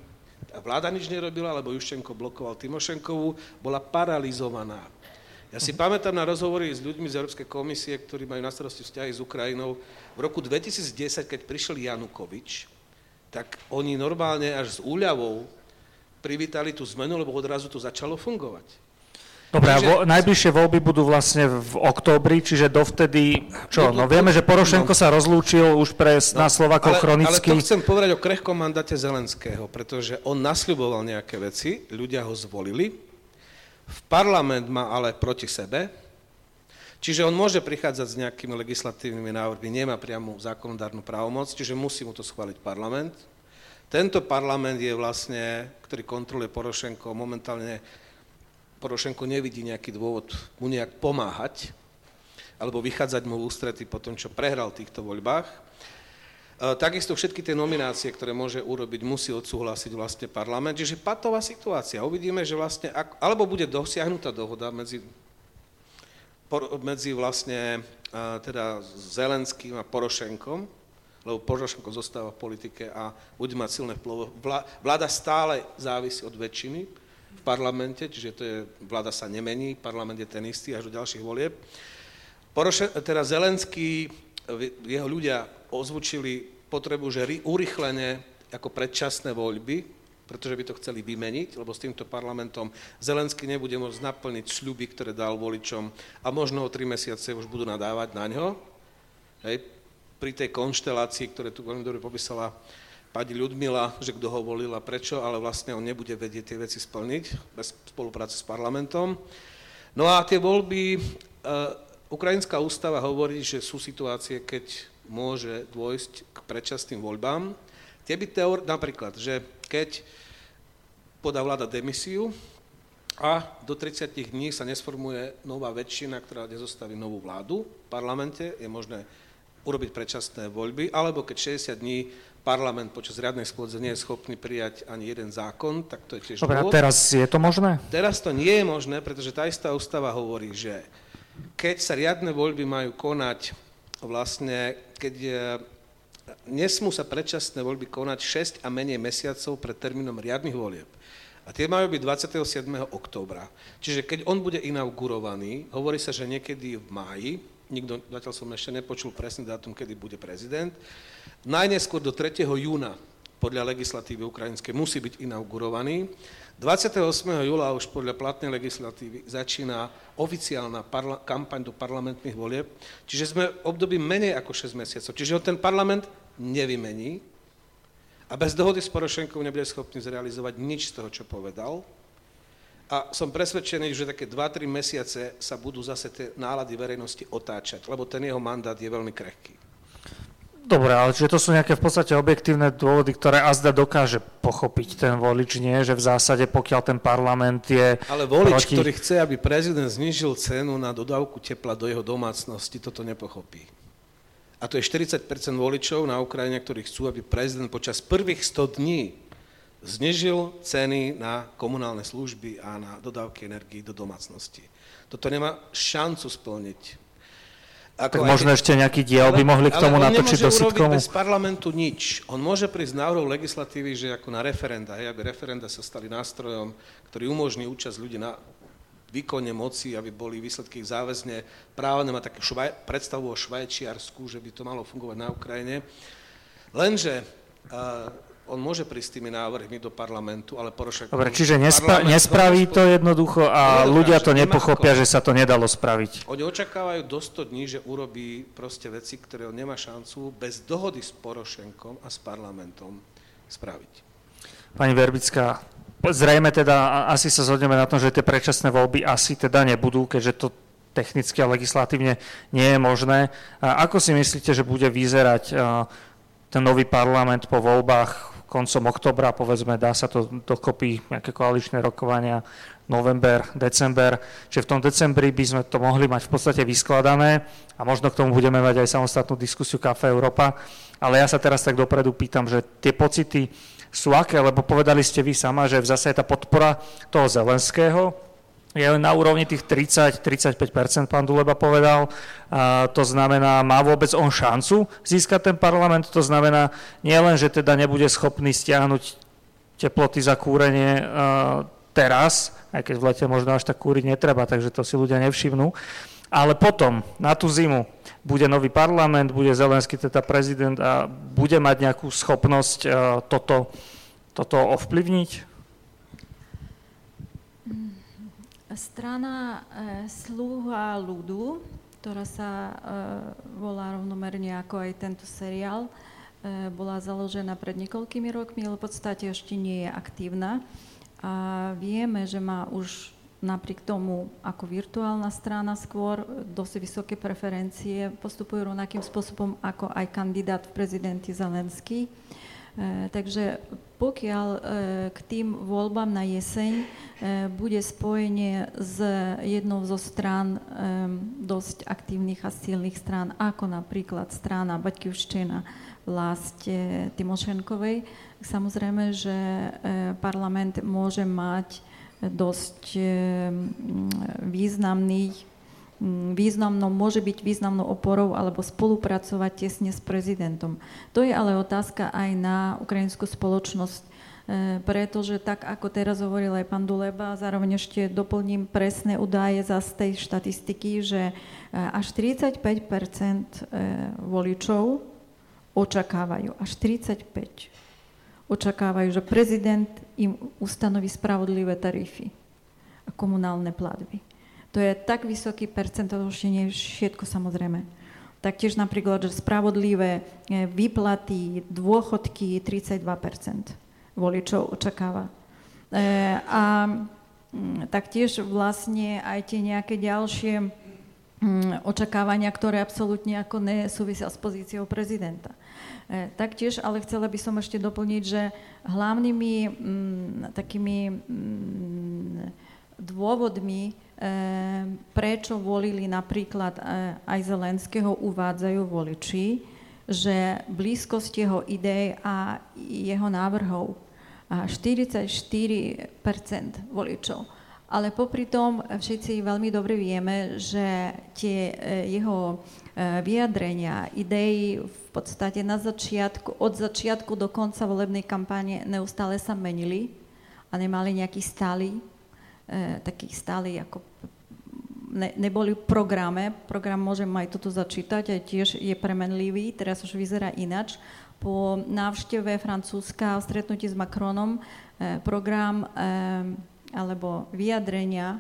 vláda nič nerobila, lebo Juščenko blokoval Timošenkovú, bola paralizovaná. Ja si pamätám na rozhovory s ľuďmi z Európskej komisie, ktorí majú na starosti vzťahy s Ukrajinou. V roku 2010, keď prišiel Janukovič, tak oni normálne až s úľavou privítali tú zmenu, lebo odrazu to začalo fungovať. Dobre, a vo, najbližšie voľby budú vlastne v októbri, čiže dovtedy, čo, no vieme, že Porošenko no, sa rozlúčil už pre no, na Slovakov ale, chronicky. Ale to chcem povedať o krehkom mandáte Zelenského, pretože on nasľuboval nejaké veci, ľudia ho zvolili, v parlament má ale proti sebe, čiže on môže prichádzať s nejakými legislatívnymi návrhmi, nemá priamu zákonodárnu právomoc, čiže musí mu to schváliť parlament. Tento parlament je vlastne, ktorý kontroluje Porošenko, momentálne Porošenko nevidí nejaký dôvod mu nejak pomáhať alebo vychádzať mu v ústrety po tom, čo prehral v týchto voľbách. E, takisto všetky tie nominácie, ktoré môže urobiť, musí odsúhlasiť vlastne parlament. Čiže patová situácia. Uvidíme, že vlastne, alebo bude dosiahnutá dohoda medzi, medzi vlastne e, teda Zelenským a Porošenkom, lebo Porošenko zostáva v politike a bude mať silné vplyv. Vláda stále závisí od väčšiny, v parlamente, čiže to je, vláda sa nemení, parlament je ten istý až do ďalších volieb. Poroše, teda Zelenský, jeho ľudia ozvučili potrebu, že urychlene ako predčasné voľby, pretože by to chceli vymeniť, lebo s týmto parlamentom Zelenský nebude môcť naplniť sľuby, ktoré dal voličom a možno o tri mesiace už budú nadávať na ňo. Hej, pri tej konštelácii, ktoré tu veľmi dobre popísala pani Ľudmila, že kto ho volil a prečo, ale vlastne on nebude vedieť tie veci splniť bez spolupráce s parlamentom. No a tie voľby, uh, Ukrajinská ústava hovorí, že sú situácie, keď môže dôjsť k predčasným voľbám. Tie by teor, napríklad, že keď podá vláda demisiu a do 30 dní sa nesformuje nová väčšina, ktorá nezostaví novú vládu v parlamente, je možné urobiť predčasné voľby, alebo keď 60 dní parlament počas riadnej schôdze nie je schopný prijať ani jeden zákon, tak to je tiež Dobre, a teraz je to možné? Teraz to nie je možné, pretože tá istá ústava hovorí, že keď sa riadne voľby majú konať vlastne, keď je, nesmú sa predčasné voľby konať 6 a menej mesiacov pred termínom riadnych volieb. A tie majú byť 27. októbra. Čiže keď on bude inaugurovaný, hovorí sa, že niekedy v máji, nikto, zatiaľ som ešte nepočul presný dátum, kedy bude prezident, najneskôr do 3. júna podľa legislatívy ukrajinskej musí byť inaugurovaný. 28. júla už podľa platnej legislatívy začína oficiálna parla- kampaň do parlamentných volieb, čiže sme v období menej ako 6 mesiacov. Čiže ho ten parlament nevymení a bez dohody s Porošenkou nebude schopný zrealizovať nič z toho, čo povedal. A som presvedčený, že také 2-3 mesiace sa budú zase tie nálady verejnosti otáčať, lebo ten jeho mandát je veľmi krehký. Dobre, ale čiže to sú nejaké v podstate objektívne dôvody, ktoré azda dokáže pochopiť ten volič, nie? Že v zásade, pokiaľ ten parlament je Ale volič, proti... ktorý chce, aby prezident znižil cenu na dodávku tepla do jeho domácnosti, toto nepochopí. A to je 40% voličov na Ukrajine, ktorí chcú, aby prezident počas prvých 100 dní znižil ceny na komunálne služby a na dodávky energii do domácnosti. Toto nemá šancu splniť. Ako tak možno keď... ešte nejaký diel by mohli k tomu natočiť do sitcomu? bez parlamentu nič. On môže prísť návrhov legislatívy, že ako na referenda, hej, aby referenda sa stali nástrojom, ktorý umožní účasť ľudí na výkone moci, aby boli výsledky záväzne právne, má takú švaj, predstavu o Švajčiarsku, že by to malo fungovať na Ukrajine. Lenže uh, on môže prísť s tými návrhmi do parlamentu, ale Porošenko... Dobre, čiže nespra- nespraví to jednoducho a ľudia to nepochopia, že sa to nedalo spraviť. Oni očakávajú do 100 dní, že urobí proste veci, ktoré on nemá šancu bez dohody s Porošenkom a s parlamentom spraviť. Pani Verbická, zrejme teda asi sa zhodneme na tom, že tie predčasné voľby asi teda nebudú, keďže to technicky a legislatívne nie je možné. A ako si myslíte, že bude vyzerať ten nový parlament po voľbách koncom oktobra, povedzme, dá sa to dokopy, nejaké koaličné rokovania, november, december, čiže v tom decembri by sme to mohli mať v podstate vyskladané a možno k tomu budeme mať aj samostatnú diskusiu Kafe Európa, ale ja sa teraz tak dopredu pýtam, že tie pocity sú aké, lebo povedali ste vy sama, že zase je tá podpora toho Zelenského, je na úrovni tých 30-35%, pán Duleba povedal. A to znamená, má vôbec on šancu získať ten parlament? To znamená, nie len, že teda nebude schopný stiahnuť teploty za kúrenie teraz, aj keď v lete možno až tak kúriť netreba, takže to si ľudia nevšimnú. Ale potom, na tú zimu, bude nový parlament, bude Zelenský teda prezident a bude mať nejakú schopnosť toto, toto ovplyvniť? Strana e, Sluha ľudu, ktorá sa e, volá rovnomerne ako aj tento seriál, e, bola založená pred niekoľkými rokmi, ale v podstate ešte nie je aktívna. A vieme, že má už napriek tomu ako virtuálna strana skôr dosť vysoké preferencie, postupujú rovnakým spôsobom ako aj kandidát v prezidenti Zelenský. E, takže pokiaľ e, k tým voľbám na jeseň e, bude spojenie s jednou zo strán dosť aktívnych a silných strán, ako napríklad strana Baťkivščina vlastne Timošenkovej, samozrejme, že parlament môže mať dosť významných Mm, významnou, môže byť významnou oporou alebo spolupracovať tesne s prezidentom. To je ale otázka aj na ukrajinskú spoločnosť, e, pretože tak, ako teraz hovoril aj pán Duleba, zároveň ešte doplním presné údaje z tej štatistiky, že e, až 35 e, voličov očakávajú, až 35 očakávajú, že prezident im ustanoví spravodlivé tarify a komunálne platby. To je tak vysoký percent, to už nie všetko samozrejme. Taktiež napríklad, že spravodlivé e, výplaty, dôchodky 32% voličov očakáva. E, a mm, taktiež vlastne aj tie nejaké ďalšie mm, očakávania, ktoré absolútne ako nesúvisia s pozíciou prezidenta. E, taktiež, ale chcela by som ešte doplniť, že hlavnými m, takými m, dôvodmi Ehm, prečo volili napríklad eh, aj Zelenského, uvádzajú voliči, že blízkosť jeho idej a jeho návrhov a 44% voličov. Ale popri tom všetci veľmi dobre vieme, že tie eh, jeho eh, vyjadrenia, idei v podstate na začiatku, od začiatku do konca volebnej kampáne neustále sa menili a nemali nejaký stály E, taký stály ako ne, neboli v programe. Program môžem aj toto začítať, aj tiež je premenlivý, teraz už vyzerá inač. Po návšteve Francúzska a stretnutí s Macronom e, program e, alebo vyjadrenia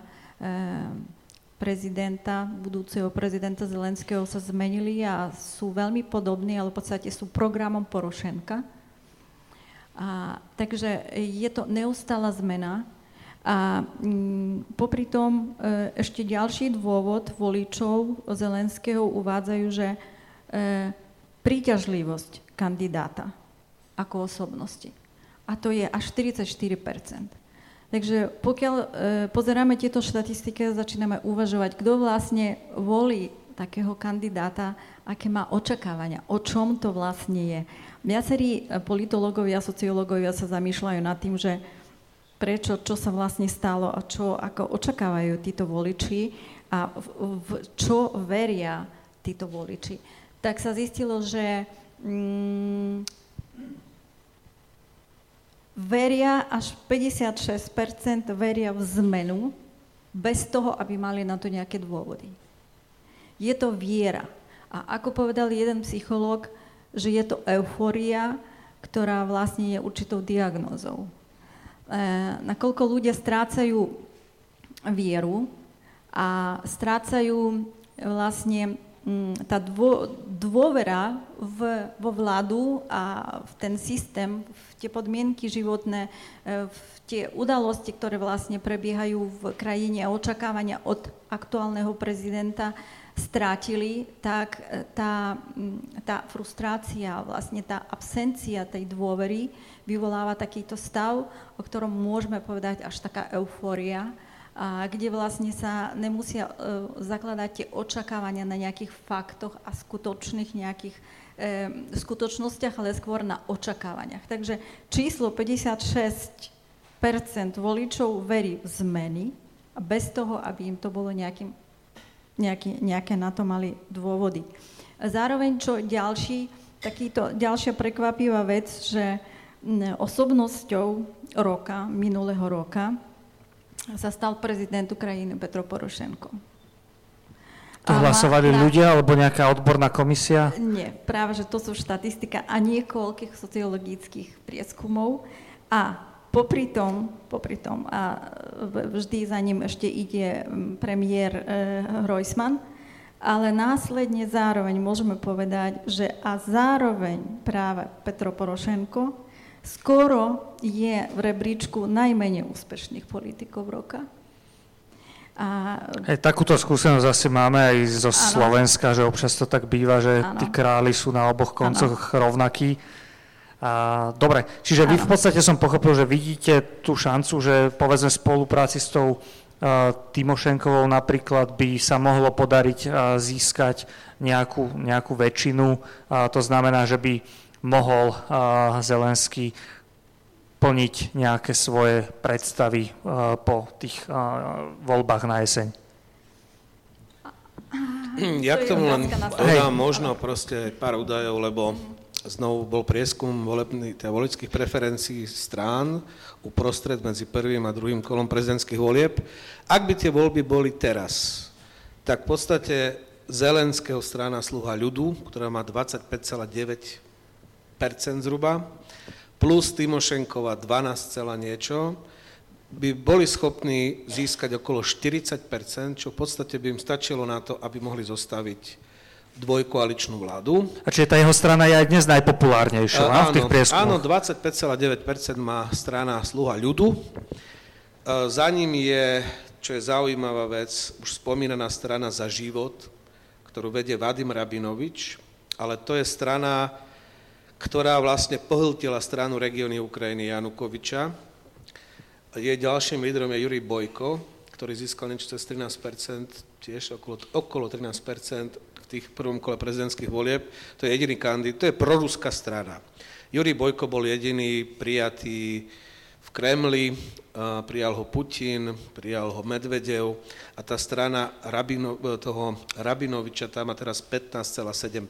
prezidenta, budúceho prezidenta Zelenského sa zmenili a sú veľmi podobní, ale v podstate sú programom Porošenka. A, takže je to neustála zmena a m, mm, popri tom e, ešte ďalší dôvod voličov Zelenského uvádzajú, že e, príťažlivosť kandidáta ako osobnosti. A to je až 44 Takže pokiaľ e, pozeráme tieto štatistiky, začíname uvažovať, kto vlastne volí takého kandidáta, aké má očakávania, o čom to vlastne je. Viacerí politológovia, sociológovia sa zamýšľajú nad tým, že prečo, čo sa vlastne stalo a čo ako očakávajú títo voliči a v, v čo veria títo voliči. Tak sa zistilo, že mm, veria až 56% veria v zmenu bez toho, aby mali na to nejaké dôvody. Je to viera. A ako povedal jeden psychológ, že je to eufória, ktorá vlastne je určitou diagnózou. Eh, nakoľko ľudia strácajú vieru a strácajú vlastne mm, tá dô, dôvera v, vo vládu a v ten systém, v tie podmienky životné, eh, v tie udalosti, ktoré vlastne prebiehajú v krajine a očakávania od aktuálneho prezidenta, strátili, tak e, tá, tá frustrácia, vlastne tá absencia tej dôvery vyvoláva takýto stav, o ktorom môžeme povedať až taká eufória, a kde vlastne sa nemusia uh, zakladať tie očakávania na nejakých faktoch a skutočných nejakých uh, skutočnostiach, ale skôr na očakávaniach. Takže číslo 56% voličov verí v zmeny bez toho, aby im to bolo nejakým nejaký, nejaké na to mali dôvody. Zároveň, čo ďalší, takýto, ďalšia prekvapivá vec, že osobnosťou roka, minulého roka, sa stal prezident Ukrajiny Petro Porošenko. To hlasovali na, ľudia alebo nejaká odborná komisia? Nie, práve, že to sú štatistika a niekoľkých sociologických prieskumov. A popri tom, popri tom a vždy za ním ešte ide premiér e, Hrojsman, ale následne zároveň môžeme povedať, že a zároveň práve Petro Porošenko skoro je v rebríčku najmenej úspešných politikov roka. A... Hej, takúto skúsenosť asi máme aj zo ano. Slovenska, že občas to tak býva, že ano. tí králi sú na oboch koncoch ano. rovnakí. A, dobre, čiže vy v podstate som pochopil, že vidíte tú šancu, že povedzme spolupráci s tou Timošenkovou napríklad by sa mohlo podariť získať nejakú, nejakú väčšinu. To znamená, že by mohol Zelenský plniť nejaké svoje predstavy po tých voľbách na jeseň. Ja k tomu len dodám možno proste pár údajov, lebo znovu bol prieskum volebný, teda volických preferencií strán uprostred medzi prvým a druhým kolom prezidentských volieb. Ak by tie voľby boli teraz, tak v podstate Zelenského strana Sluha ľudu, ktorá má 25,9% zhruba, plus Timošenkova 12, niečo, by boli schopní získať okolo 40%, čo v podstate by im stačilo na to, aby mohli zostaviť dvojkoaličnú vládu. A čiže tá jeho strana je aj dnes najpopulárnejšia áno, v tých prieskumoch? Áno, 25,9% má strana Sluha ľudu. Za ním je, čo je zaujímavá vec, už spomínaná strana Za život, ktorú vedie Vadim Rabinovič, ale to je strana, ktorá vlastne pohltila stranu regióny Ukrajiny Janukoviča. Jej ďalším lídrom je Jurij Bojko, ktorý získal niečo cez 13%, tiež okolo, okolo 13%, tých prvom kole prezidentských volieb, to je jediný kandidát, to je proruská strana. Jurij Bojko bol jediný prijatý v Kremli, prijal ho Putin, prijal ho Medvedev a tá strana Rabino, toho Rabinoviča tam má teraz 15,7%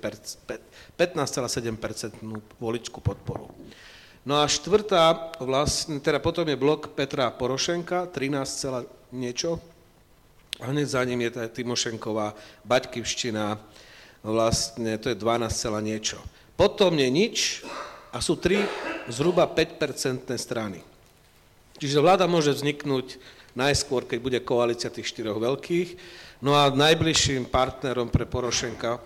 15, voličskú podporu. No a štvrtá, vlastne, teda potom je blok Petra Porošenka, 13, niečo, hneď za ním je tá Timošenková Baťkivština, vlastne to je 12, niečo. Potom je nič a sú tri zhruba 5-percentné strany. Čiže vláda môže vzniknúť najskôr, keď bude koalícia tých štyroch veľkých, no a najbližším partnerom pre Porošenka,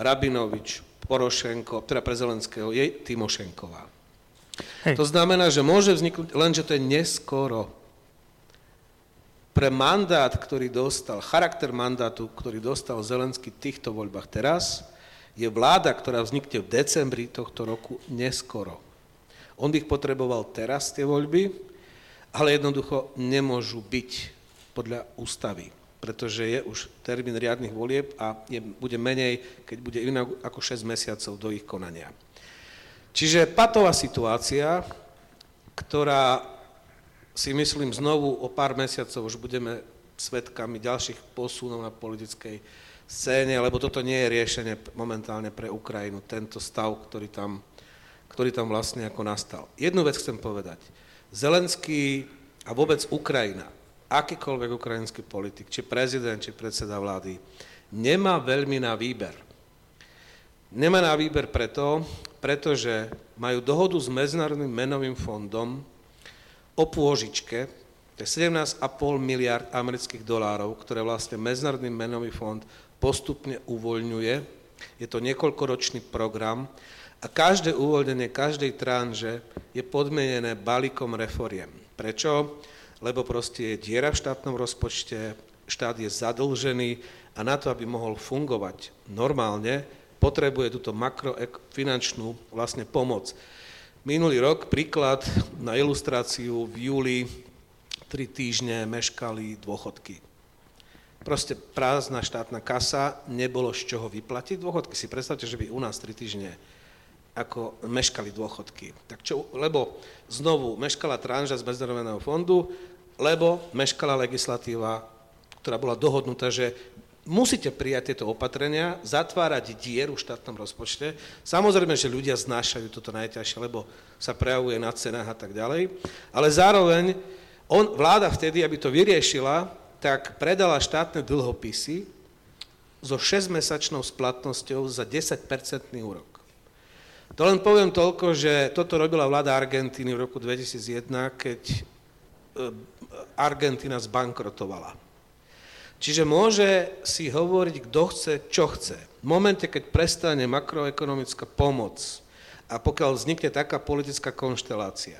Rabinovič, Porošenko, teda pre Zelenského, je Timošenková. Hej. To znamená, že môže vzniknúť, lenže to je neskoro pre mandát, ktorý dostal, charakter mandátu, ktorý dostal Zelenský v týchto voľbách teraz, je vláda, ktorá vznikne v decembri tohto roku neskoro. On ich potreboval teraz, tie voľby, ale jednoducho nemôžu byť podľa ústavy, pretože je už termín riadnych volieb a je, bude menej, keď bude inak ako 6 mesiacov do ich konania. Čiže patová situácia, ktorá si myslím, znovu o pár mesiacov už budeme svetkami ďalších posunov na politickej scéne, lebo toto nie je riešenie momentálne pre Ukrajinu, tento stav, ktorý tam, ktorý tam vlastne ako nastal. Jednu vec chcem povedať. Zelenský a vôbec Ukrajina, akýkoľvek ukrajinský politik, či prezident, či predseda vlády, nemá veľmi na výber. Nemá na výber preto, pretože majú dohodu s Medzinárodným menovým fondom, o pôžičke, to je 17,5 miliard amerických dolárov, ktoré vlastne Medzinárodný menový fond postupne uvoľňuje. Je to niekoľkoročný program a každé uvoľnenie každej tranže je podmienené balíkom reforiem. Prečo? Lebo proste je diera v štátnom rozpočte, štát je zadlžený a na to, aby mohol fungovať normálne, potrebuje túto makrofinančnú vlastne pomoc. Minulý rok, príklad na ilustráciu, v júli tri týždne meškali dôchodky. Proste prázdna štátna kasa, nebolo z čoho vyplatiť dôchodky. Si predstavte, že by u nás tri týždne ako meškali dôchodky. Tak čo, lebo znovu meškala tranža z Medzinárodného fondu, lebo meškala legislatíva, ktorá bola dohodnutá, že musíte prijať tieto opatrenia, zatvárať dieru v štátnom rozpočte. Samozrejme, že ľudia znášajú toto najťažšie, lebo sa prejavuje na cenách a tak ďalej, ale zároveň on, vláda vtedy, aby to vyriešila, tak predala štátne dlhopisy so 6-mesačnou splatnosťou za 10-percentný úrok. To len poviem toľko, že toto robila vláda Argentíny v roku 2001, keď e, Argentína zbankrotovala. Čiže môže si hovoriť, kto chce, čo chce. V momente, keď prestane makroekonomická pomoc a pokiaľ vznikne taká politická konštelácia,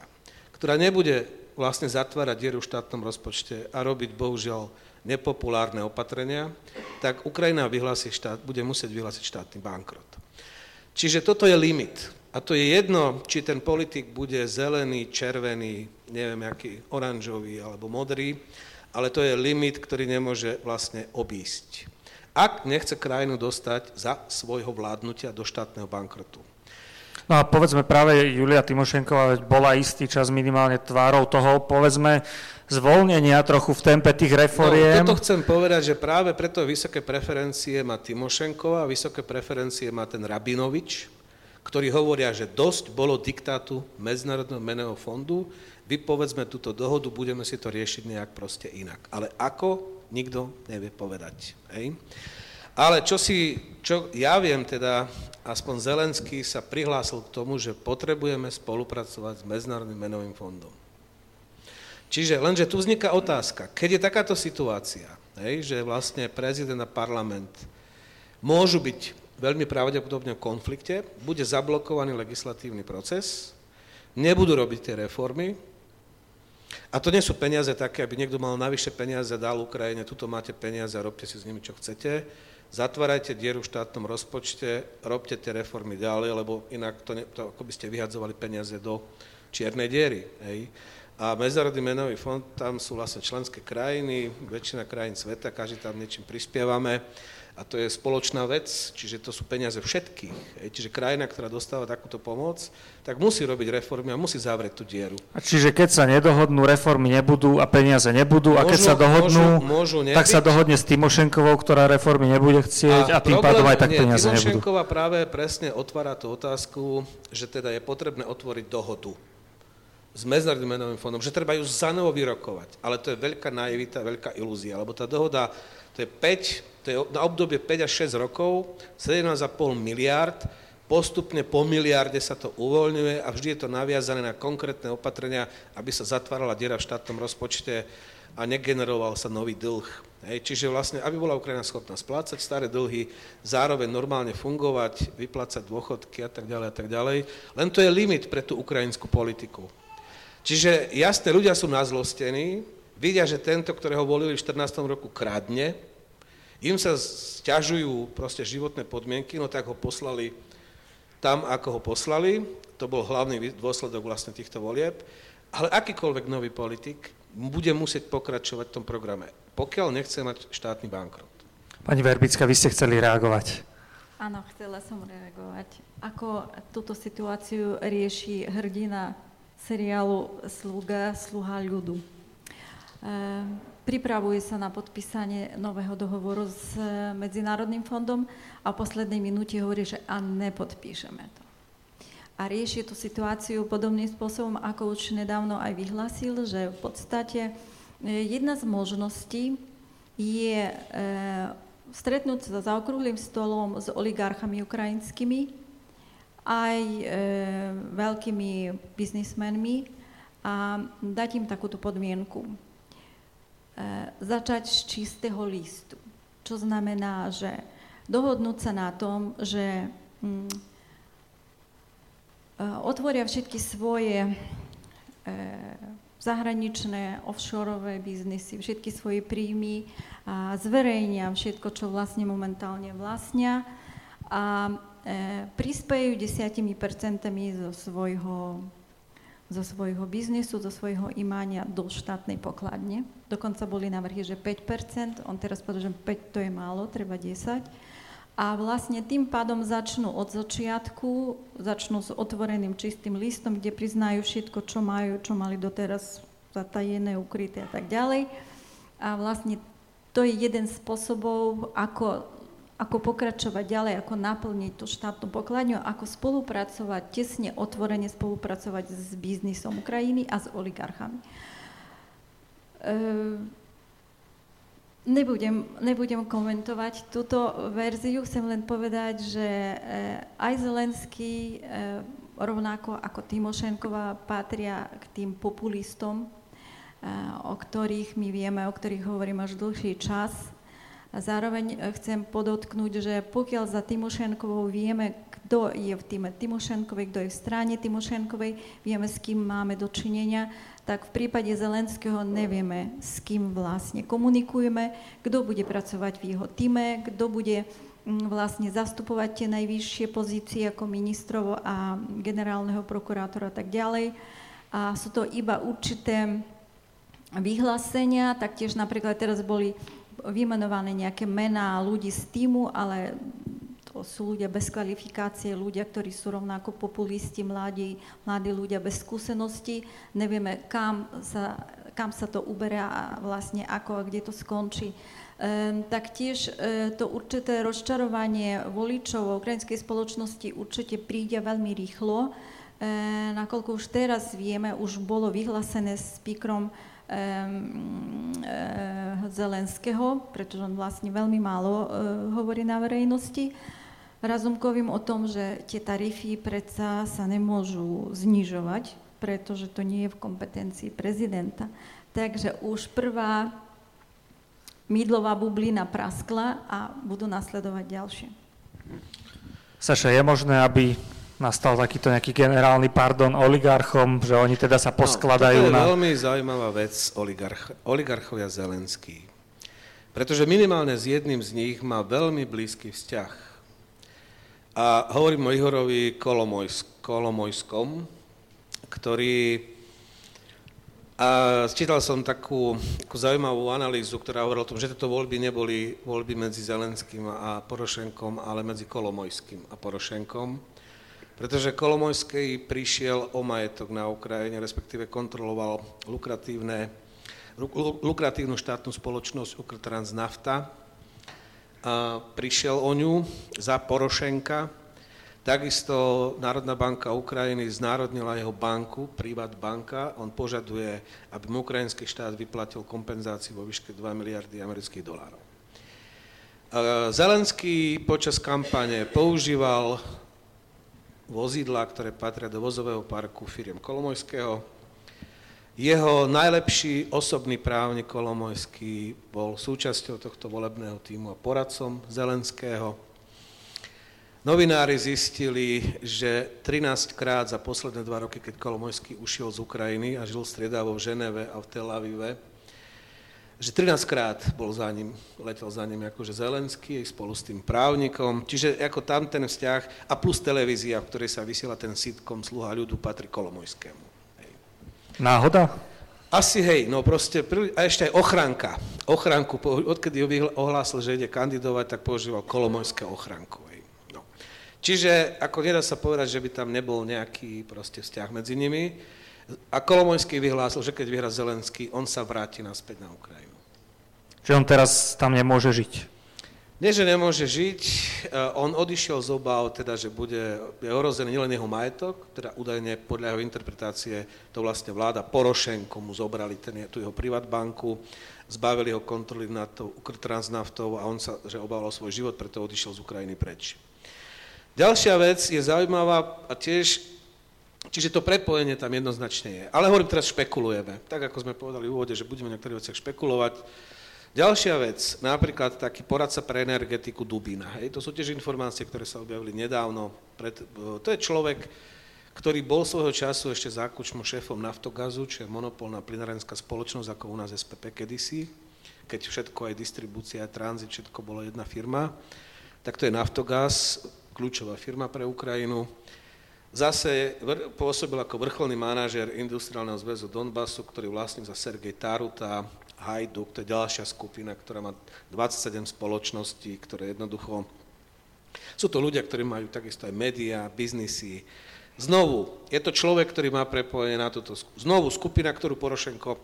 ktorá nebude vlastne zatvárať dieru v štátnom rozpočte a robiť bohužiaľ nepopulárne opatrenia, tak Ukrajina vyhlási štát, bude musieť vyhlásiť štátny bankrot. Čiže toto je limit. A to je jedno, či ten politik bude zelený, červený, neviem aký, oranžový alebo modrý, ale to je limit, ktorý nemôže vlastne obísť. Ak nechce krajinu dostať za svojho vládnutia do štátneho bankrotu. No a povedzme práve Julia Timošenková bola istý čas minimálne tvárou toho, povedzme, zvolnenia trochu v tempe tých reforiem. No, toto chcem povedať, že práve preto vysoké preferencie má Timošenková, vysoké preferencie má ten Rabinovič, ktorí hovoria, že dosť bolo diktátu Medzinárodného meného fondu, vy povedzme túto dohodu, budeme si to riešiť nejak proste inak. Ale ako, nikto nevie povedať. Hej? Ale čo, si, čo ja viem teda, aspoň Zelenský sa prihlásil k tomu, že potrebujeme spolupracovať s Medzinárodným menovým fondom. Čiže lenže tu vzniká otázka, keď je takáto situácia, hej, že vlastne prezident a parlament môžu byť veľmi pravdepodobne v konflikte, bude zablokovaný legislatívny proces, nebudú robiť tie reformy, a to nie sú peniaze také, aby niekto mal navyše peniaze dal Ukrajine, tuto máte peniaze robte si s nimi, čo chcete zatvárajte dieru v štátnom rozpočte, robte tie reformy ďalej, lebo inak to, ne, to ako by ste vyhadzovali peniaze do čiernej diery. Hej. A Medzinárodný menový fond, tam sú vlastne členské krajiny, väčšina krajín sveta, každý tam niečím prispievame a to je spoločná vec, čiže to sú peniaze všetkých. Čiže krajina, ktorá dostáva takúto pomoc, tak musí robiť reformy a musí zavrieť tú dieru. A čiže keď sa nedohodnú, reformy nebudú a peniaze nebudú, môžu, a keď sa dohodnú, môžu, môžu tak sa dohodne s Timošenkovou, ktorá reformy nebude chcieť a, a tým problém, pádom aj tak nie, peniaze nebudú. Timošenková práve presne otvára tú otázku, že teda je potrebné otvoriť dohodu s Medzinárodným menovým fondom, že treba ju zanovo vyrokovať. Ale to je veľká naivita, veľká ilúzia, lebo tá dohoda, to je 5 to je na obdobie 5 až 6 rokov, 17,5 miliard, postupne po miliarde sa to uvoľňuje a vždy je to naviazané na konkrétne opatrenia, aby sa zatvárala diera v štátnom rozpočte a negeneroval sa nový dlh. Hej, čiže vlastne, aby bola Ukrajina schopná splácať staré dlhy, zároveň normálne fungovať, vyplácať dôchodky a tak ďalej a tak ďalej. Len to je limit pre tú ukrajinskú politiku. Čiže jasne, ľudia sú nazlostení, vidia, že tento, ktorého volili v 14. roku, kradne, im sa stiažujú proste životné podmienky, no tak ho poslali tam, ako ho poslali. To bol hlavný dôsledok vlastne týchto volieb. Ale akýkoľvek nový politik bude musieť pokračovať v tom programe, pokiaľ nechce mať štátny bankrot. Pani Verbická, vy ste chceli reagovať. Áno, chcela som reagovať. Ako túto situáciu rieši hrdina seriálu Sluga, sluha ľudu. Ehm, Pripravuje sa na podpísanie nového dohovoru s eh, Medzinárodným fondom a v poslednej minúte hovorí, že a nepodpíšeme to. A rieši tú situáciu podobným spôsobom, ako už nedávno aj vyhlásil, že v podstate eh, jedna z možností je e, stretnúť sa za okrúhlým stolom s oligarchami ukrajinskými, aj e, veľkými biznismenmi a dať im takúto podmienku začať z čistého listu. Čo znamená, že dohodnúť sa na tom, že mm, e, otvoria všetky svoje e, zahraničné offshoreové biznisy, všetky svoje príjmy a zverejnia všetko, čo vlastne momentálne vlastnia a prispejú desiatimi percentami zo svojho zo svojho biznisu, zo svojho imania do štátnej pokladne. Dokonca boli navrhy, že 5%, on teraz povedal, že 5 to je málo, treba 10. A vlastne tým pádom začnú od začiatku, začnú s otvoreným čistým listom, kde priznajú všetko, čo majú, čo mali doteraz zatajené, ukryté a tak ďalej. A vlastne to je jeden spôsobov, ako ako pokračovať ďalej, ako naplniť tú štátnu pokladňu, ako spolupracovať, tesne, otvorene spolupracovať s biznisom Ukrajiny a s oligarchami. E, Nebudem, nebudem komentovať túto verziu, chcem len povedať, že eh, aj Zelenský, eh, rovnako ako Timošenková, patria k tým populistom, eh, o ktorých my vieme, o ktorých hovorím až dlhší čas. A zároveň chcem podotknúť, že pokiaľ za Timošenkovou vieme, kto je v týme Timošenkovej, kto je v strane Timošenkovej, vieme, s kým máme dočinenia, tak v prípade Zelenského nevieme, s kým vlastne komunikujeme, kto bude pracovať v jeho týme, kto bude mm, vlastne zastupovať tie najvyššie pozície ako ministrov a generálneho prokurátora a tak ďalej. A sú to iba určité vyhlásenia, taktiež napríklad teraz boli vymenované nejaké mená ľudí z týmu, ale to sú ľudia bez kvalifikácie, ľudia, ktorí sú rovnako populisti, mladí, mladí ľudia bez skúseností. Nevieme, kam sa, kam sa to uberá a vlastne ako a kde to skončí. Um, taktiež uh, to určité rozčarovanie voličov ukrajinskej spoločnosti určite príde veľmi rýchlo, uh, nakoľko už teraz vieme, už bolo vyhlásené s píkrom uh, Zelenského, pretože on vlastne veľmi málo uh, hovorí na verejnosti. Razumkovým o tom, že tie tarify predsa sa nemôžu znižovať, pretože to nie je v kompetencii prezidenta. Takže už prvá mídlová bublina praskla a budú nasledovať ďalšie. Saša, je možné, aby nastal takýto nejaký generálny pardon oligarchom, že oni teda sa no, poskladajú no, to je na... veľmi zaujímavá vec oligarch, oligarchovia Zelenský. Pretože minimálne s jedným z nich má veľmi blízky vzťah a hovorím o Ihorovi Kolomojsk, Kolomojskom, ktorý... A čítal som takú, takú zaujímavú analýzu, ktorá hovorila o tom, že tieto voľby neboli voľby medzi Zelenským a Porošenkom, ale medzi Kolomojským a Porošenkom. Pretože Kolomojský prišiel o majetok na Ukrajine, respektíve kontroloval lukratívne, lukratívnu štátnu spoločnosť Ukrotransnafta, prišiel o ňu za Porošenka. Takisto Národná banka Ukrajiny znárodnila jeho banku, Privat banka. On požaduje, aby mu ukrajinský štát vyplatil kompenzáciu vo výške 2 miliardy amerických dolárov. Zelenský počas kampane používal vozidla, ktoré patria do vozového parku firiem Kolomojského, jeho najlepší osobný právnik Kolomojský bol súčasťou tohto volebného týmu a poradcom Zelenského. Novinári zistili, že 13 krát za posledné dva roky, keď Kolomojský ušiel z Ukrajiny a žil striedavo v Ženeve a v Tel Avive, že 13 krát bol za ním, letel za ním akože Zelenský spolu s tým právnikom, čiže ako tam ten vzťah a plus televízia, v ktorej sa vysiela ten sitcom Sluha ľudu, patrí Kolomojskému. Náhoda? Asi hej, no proste, a ešte aj ochranka. Ochranku, odkedy ho ohlásil, že ide kandidovať, tak používal kolomojské ochranku. Hej. No. Čiže ako nedá sa povedať, že by tam nebol nejaký proste vzťah medzi nimi. A Kolomojský vyhlásil, že keď vyhra Zelenský, on sa vráti naspäť na Ukrajinu. Že on teraz tam nemôže žiť? Nie, že nemôže žiť, e, on odišiel z obav, teda, že bude je ohrozený nielen jeho majetok, teda údajne podľa jeho interpretácie to vlastne vláda Porošenko mu zobrali ten, tú jeho privatbanku, zbavili ho kontroly nad tou Transnaftou a on sa, že obával svoj život, preto odišiel z Ukrajiny preč. Ďalšia vec je zaujímavá a tiež, čiže to prepojenie tam jednoznačne je. Ale hovorím, teraz špekulujeme. Tak ako sme povedali v úvode, že budeme na niektorých veciach špekulovať, Ďalšia vec, napríklad taký poradca pre energetiku Dubina. Hej, to sú tiež informácie, ktoré sa objavili nedávno. Pred, to je človek, ktorý bol svojho času ešte zákučmo šéfom Naftogazu, čo je monopolná plinárenská spoločnosť, ako u nás SPP kedysi, keď všetko, aj distribúcia, aj tranzit, všetko bolo jedna firma. Tak to je Naftogaz, kľúčová firma pre Ukrajinu. Zase pôsobil ako vrcholný manažer industriálneho zväzu Donbasu, ktorý vlastní za Sergej Taruta, Hajduk, to je ďalšia skupina, ktorá má 27 spoločností, ktoré jednoducho... Sú to ľudia, ktorí majú takisto aj médiá, biznisy. Znovu, je to človek, ktorý má prepojenie na túto... Znovu skupina, ktorú Porošenko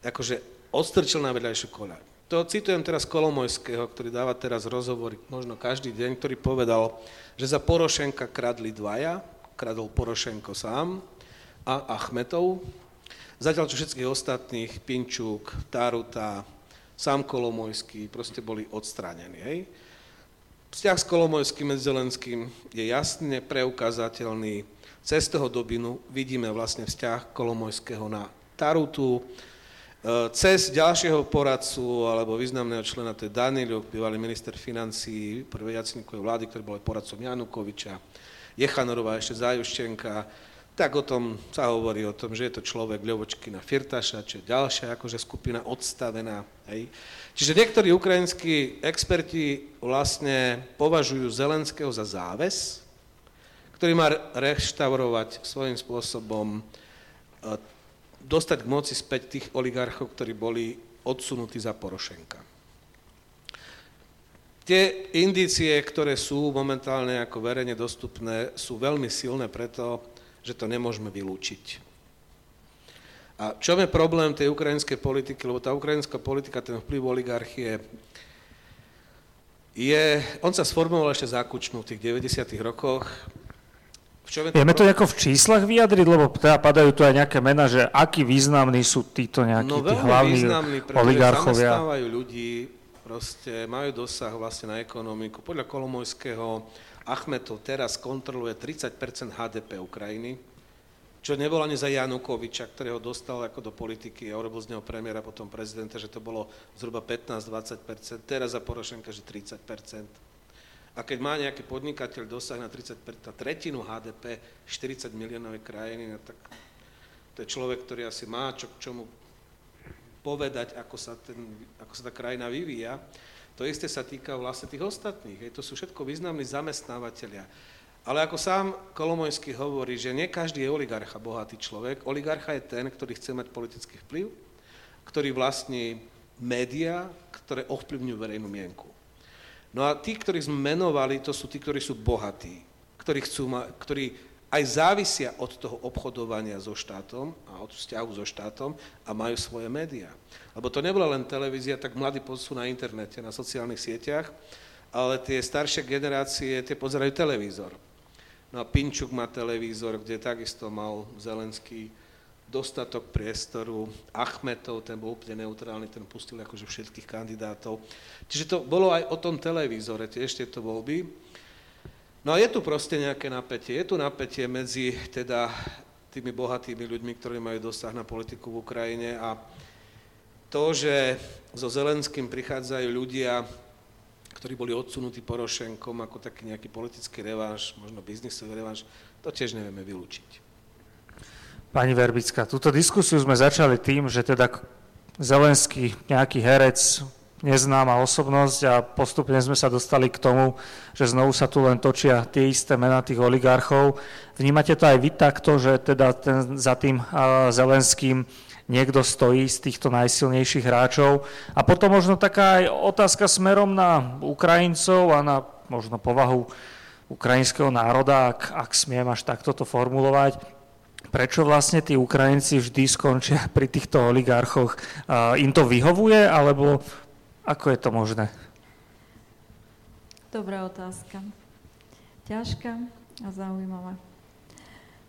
akože odstrčil na vedľajšiu koľaj. To citujem teraz Kolomojského, ktorý dáva teraz rozhovory možno každý deň, ktorý povedal, že za Porošenka kradli dvaja, kradol Porošenko sám a Achmetov, Zatiaľ, čo všetkých ostatných, Pinčuk, Taruta, sám Kolomojský, proste boli odstránení. Hej? Vzťah s Kolomojským medzi Zelenským je jasne preukázateľný. Cez toho dobinu vidíme vlastne vzťah Kolomojského na Tarutu, e, cez ďalšieho poradcu alebo významného člena, to je Daniluk, bývalý minister financí prvej Jaceníkovej vlády, ktorý bol aj poradcom Janukoviča, Jechanorová ešte Zajuščenka, tak o tom sa hovorí o tom, že je to človek Ľovočkina Firtaša, čo je ďalšia akože skupina odstavená. Hej. Čiže niektorí ukrajinskí experti vlastne považujú Zelenského za záves, ktorý má reštaurovať svojím spôsobom, e, dostať k moci späť tých oligarchov, ktorí boli odsunutí za Porošenka. Tie indície, ktoré sú momentálne ako verejne dostupné, sú veľmi silné preto, že to nemôžeme vylúčiť. A čo je problém tej ukrajinskej politiky, lebo tá ukrajinská politika, ten vplyv oligarchie, je, on sa sformoval ešte za Kučmu v tých 90 rokoch. je Vieme to nejako v číslach vyjadriť, lebo teda padajú tu aj nejaké mená, že akí významní sú títo nejakí no, tí hlavní významní, oligarchovia. zamestnávajú ľudí, proste majú dosah vlastne na ekonomiku. Podľa Kolomojského Achmetov teraz kontroluje 30% HDP Ukrajiny, čo nebolo ani za Janukoviča, ktorého dostal ako do politiky a urobil z neho premiéra, potom prezidenta, že to bolo zhruba 15-20% teraz za Porošenka, že 30% A keď má nejaký podnikateľ dosah na 30 na tretinu HDP 40 miliónovej krajiny, no tak to je človek, ktorý asi má čo k čomu povedať, ako sa, ten, ako sa tá krajina vyvíja. To isté sa týka vlastne tých ostatných. Hej. To sú všetko významní zamestnávateľia. Ale ako sám Kolomojský hovorí, že nie každý je oligarcha, bohatý človek. Oligarcha je ten, ktorý chce mať politický vplyv, ktorý vlastní médiá, ktoré ovplyvňujú verejnú mienku. No a tí, ktorí sme menovali, to sú tí, ktorí sú bohatí, ktorí, chcú ma, ktorí aj závisia od toho obchodovania so štátom a od vzťahu so štátom a majú svoje médiá. Lebo to nebola len televízia, tak mladí sú na internete, na sociálnych sieťach, ale tie staršie generácie, tie pozerajú televízor. No a Pinčuk má televízor, kde takisto mal Zelenský dostatok priestoru. Achmetov, ten bol úplne neutrálny, ten pustil akože všetkých kandidátov. Čiže to bolo aj o tom televízore, tiež tieto voľby. No a je tu proste nejaké napätie. Je tu napätie medzi teda tými bohatými ľuďmi, ktorí majú dosah na politiku v Ukrajine a to, že so Zelenským prichádzajú ľudia, ktorí boli odsunutí Porošenkom ako taký nejaký politický reváž, možno biznisový reváž, to tiež nevieme vylúčiť. Pani Verbická, túto diskusiu sme začali tým, že teda Zelenský, nejaký herec, neznáma osobnosť a postupne sme sa dostali k tomu, že znovu sa tu len točia tie isté mená tých oligarchov. Vnímate to aj vy takto, že teda ten, za tým Zelenským niekto stojí z týchto najsilnejších hráčov. A potom možno taká aj otázka smerom na Ukrajincov a na možno povahu ukrajinského národa, ak, ak smiem až takto to formulovať. Prečo vlastne tí Ukrajinci vždy skončia <laughs> pri týchto oligarchoch? Im to vyhovuje, alebo ako je to možné? Dobrá otázka. Ťažká a zaujímavá.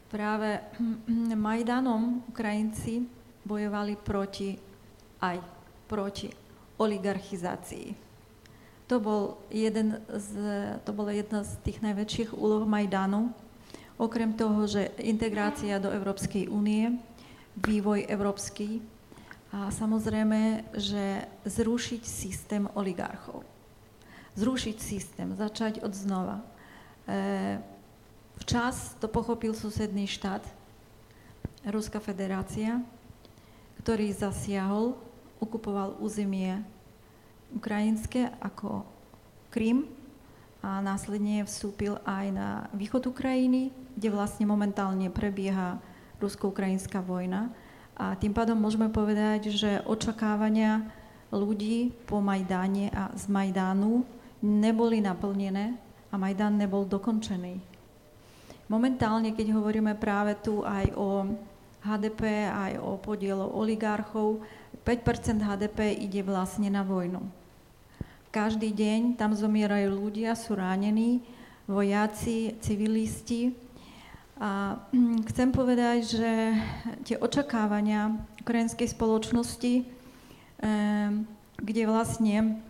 Práve <clears throat> Majdanom Ukrajinci bojovali proti aj proti oligarchizácii. To, bol jeden z, to bola jedna z tých najväčších úloh Majdanu. Okrem toho, že integrácia do Európskej únie, vývoj európsky, a samozrejme, že zrušiť systém oligarchov. Zrušiť systém, začať od znova. E, včas to pochopil susedný štát, Ruská federácia, ktorý zasiahol, okupoval územie ukrajinské ako Krym a následne vstúpil aj na východ Ukrajiny, kde vlastne momentálne prebieha rusko-ukrajinská vojna. A tým pádom môžeme povedať, že očakávania ľudí po Majdáne a z Majdánu neboli naplnené a Majdán nebol dokončený. Momentálne, keď hovoríme práve tu aj o HDP, aj o podielu oligarchov, 5% HDP ide vlastne na vojnu. Každý deň tam zomierajú ľudia, sú ránení, vojaci, civilisti, a hm, chcem povedať, že tie očakávania ukrajinskej spoločnosti kde vlastne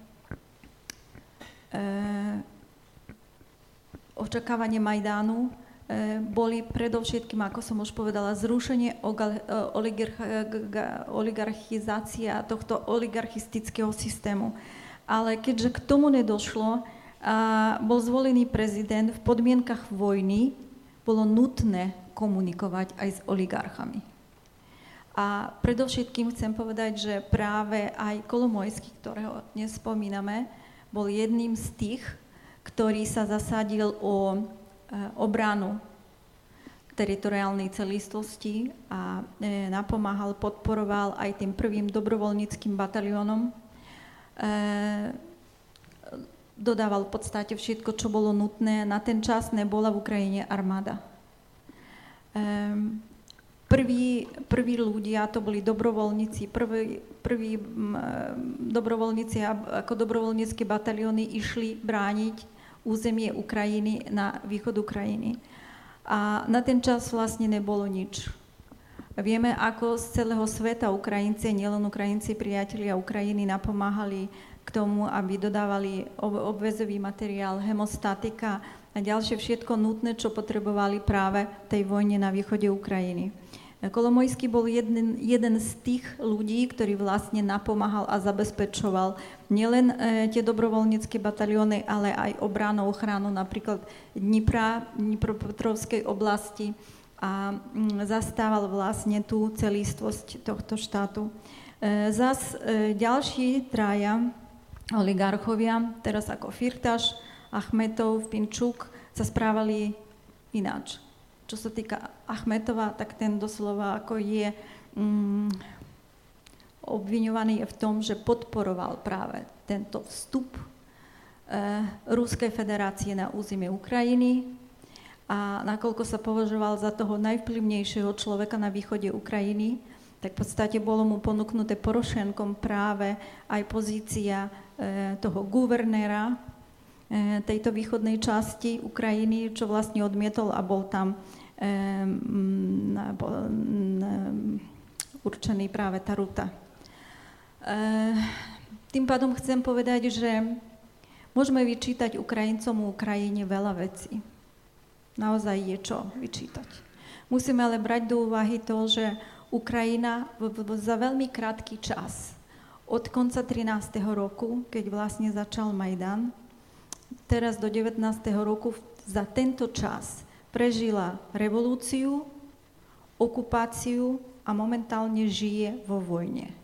očakávanie Majdánu boli predovšetkým, ako som už povedala, zrušenie oligarchizácia tohto oligarchistického systému. Ale keďže k tomu nedošlo, a bol zvolený prezident v podmienkach vojny, bolo nutné komunikovať aj s oligarchami. A predovšetkým chcem povedať, že práve aj Kolomojský, ktorého dnes spomíname, bol jedným z tých, ktorý sa zasadil o e, obranu teritoriálnej celistvosti a e, napomáhal, podporoval aj tým prvým dobrovoľníckým bataliónom. E, dodával v podstate všetko, čo bolo nutné. Na ten čas nebola v Ukrajine armáda. Prví, prví ľudia, to boli dobrovoľníci, prví, prví dobrovoľníci ako dobrovoľnícke batalióny išli brániť územie Ukrajiny na východ Ukrajiny. A na ten čas vlastne nebolo nič. Vieme, ako z celého sveta Ukrajinci, nielen Ukrajinci, priatelia Ukrajiny napomáhali k tomu, aby dodávali obvezový materiál, hemostatika a ďalšie všetko nutné, čo potrebovali práve tej vojne na východe Ukrajiny. Kolomojský bol jeden, jeden z tých ľudí, ktorý vlastne napomáhal a zabezpečoval nielen e, tie dobrovoľnícke batalióny, ale aj obranu, ochranu napríklad Dnipra, Dnipropetrovskej oblasti a mm, zastával vlastne tú celistvosť tohto štátu. E, zas e, ďalší traja oligarchovia, teraz ako Firtaš, Achmetov, Pinčuk, sa správali ináč čo sa týka Achmetova, tak ten doslova ako je mm, obviňovaný v tom, že podporoval práve tento vstup e, Ruskej federácie na územie Ukrajiny. A nakoľko sa považoval za toho najvplyvnejšieho človeka na východe Ukrajiny, tak v podstate bolo mu ponúknuté Porošenkom práve aj pozícia e, toho guvernéra e, tejto východnej časti Ukrajiny, čo vlastne odmietol a bol tam určený práve Taruta. Tým pádom chcem povedať, že môžeme vyčítať Ukrajincom u Ukrajine veľa vecí. Naozaj je čo vyčítať. Musíme ale brať do úvahy to, že Ukrajina za veľmi krátky čas, od konca 13. roku, keď vlastne začal Majdan, teraz do 19. roku, za tento čas prežila revolúciu, okupáciu a momentálne žije vo vojne. E,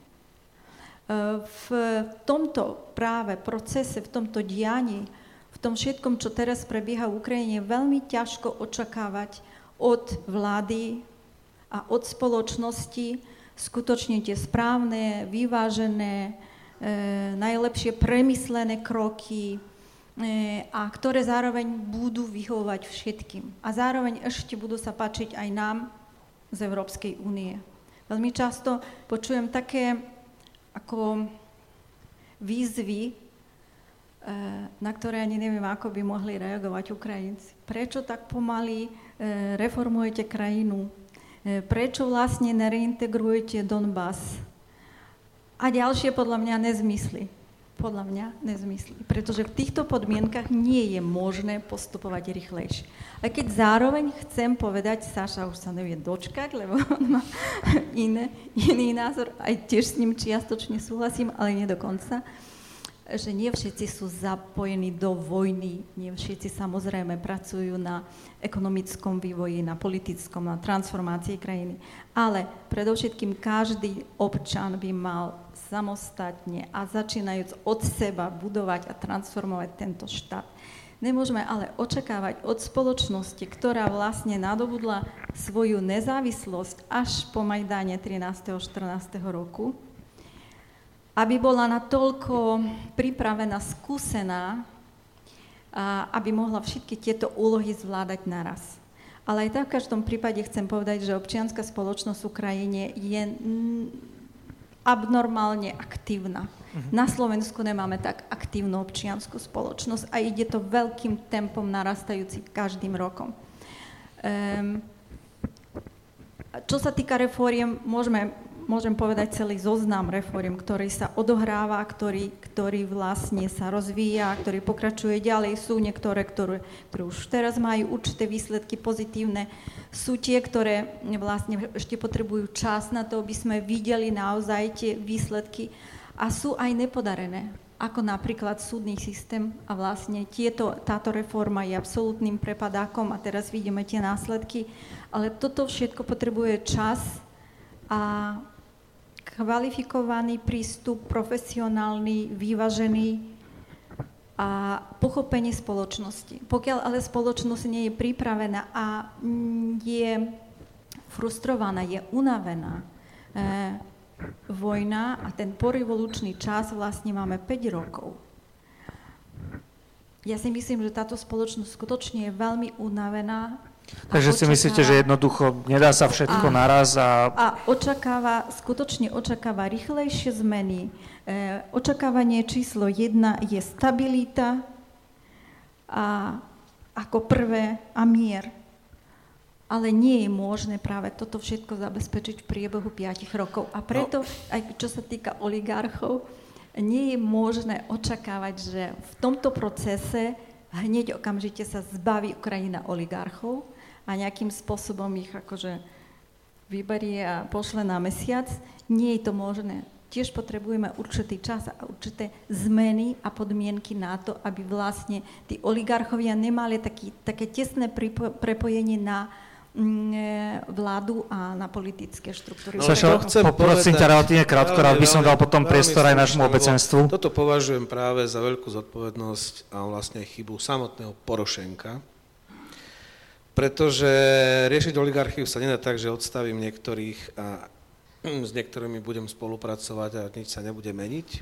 v tomto práve procese, v tomto dianí, v tom všetkom, čo teraz prebieha v Ukrajine, je veľmi ťažko očakávať od vlády a od spoločnosti skutočne tie správne, vyvážené, e, najlepšie premyslené kroky, a ktoré zároveň budú vyhovovať všetkým. A zároveň ešte budú sa páčiť aj nám z Európskej únie. Veľmi často počujem také ako výzvy, e, na ktoré ani neviem, ako by mohli reagovať Ukrajinci. Prečo tak pomaly e, reformujete krajinu? Prečo vlastne nereintegrujete Donbass? A ďalšie podľa mňa nezmysly podľa mňa nezmyslí. Pretože v týchto podmienkach nie je možné postupovať rýchlejšie. A keď zároveň chcem povedať, Saša už sa nevie dočkať, lebo <laughs> on má iné, iný názor, aj tiež s ním čiastočne súhlasím, ale nie dokonca, že nie všetci sú zapojení do vojny, nie všetci samozrejme pracujú na ekonomickom vývoji, na politickom, na transformácii krajiny. Ale predovšetkým každý občan by mal samostatne a začínajúc od seba budovať a transformovať tento štát. Nemôžeme ale očakávať od spoločnosti, ktorá vlastne nadobudla svoju nezávislosť až po Majdáne 13. a 14. roku, aby bola natoľko pripravená, skúsená, aby mohla všetky tieto úlohy zvládať naraz. Ale aj tak v každom prípade chcem povedať, že občianská spoločnosť v Ukrajine je abnormálne aktívna. Uh-huh. Na Slovensku nemáme tak aktívnu občianskú spoločnosť a ide to veľkým tempom narastajúci každým rokom. Um, čo sa týka reforiem, môžeme môžem povedať, celý zoznam reform, ktorý sa odohráva, ktorý, ktorý vlastne sa rozvíja, ktorý pokračuje ďalej. Sú niektoré, ktoré, ktoré už teraz majú určité výsledky pozitívne. Sú tie, ktoré vlastne ešte potrebujú čas na to, aby sme videli naozaj tie výsledky. A sú aj nepodarené ako napríklad súdny systém a vlastne tieto, táto reforma je absolútnym prepadákom a teraz vidíme tie následky, ale toto všetko potrebuje čas a kvalifikovaný prístup, profesionálny, vyvážený a pochopenie spoločnosti. Pokiaľ ale spoločnosť nie je pripravená a je frustrovaná, je unavená, eh, vojna a ten porevolučný čas vlastne máme 5 rokov. Ja si myslím, že táto spoločnosť skutočne je veľmi unavená. Takže si myslíte, že jednoducho nedá sa všetko a, naraz a... A očakáva, skutočne očakáva rýchlejšie zmeny. E, očakávanie číslo jedna je stabilita a ako prvé a mier ale nie je možné práve toto všetko zabezpečiť v priebehu 5 rokov. A preto, no. aj čo sa týka oligarchov, nie je možné očakávať, že v tomto procese hneď okamžite sa zbaví Ukrajina oligarchov a nejakým spôsobom ich akože vyberie a pošle na mesiac. Nie je to možné. Tiež potrebujeme určitý čas a určité zmeny a podmienky na to, aby vlastne tí oligarchovia nemali taký, také tesné prepojenie na Mm, e, vládu a na politické štruktúry. No, Sašo, poprosím ťa relatívne krátko, rád by som dal potom priestor aj našemu obecenstvu. Toto považujem práve za veľkú zodpovednosť a vlastne chybu samotného Porošenka, pretože riešiť oligarchiu sa nedá tak, že odstavím niektorých a s niektorými budem spolupracovať a nič sa nebude meniť.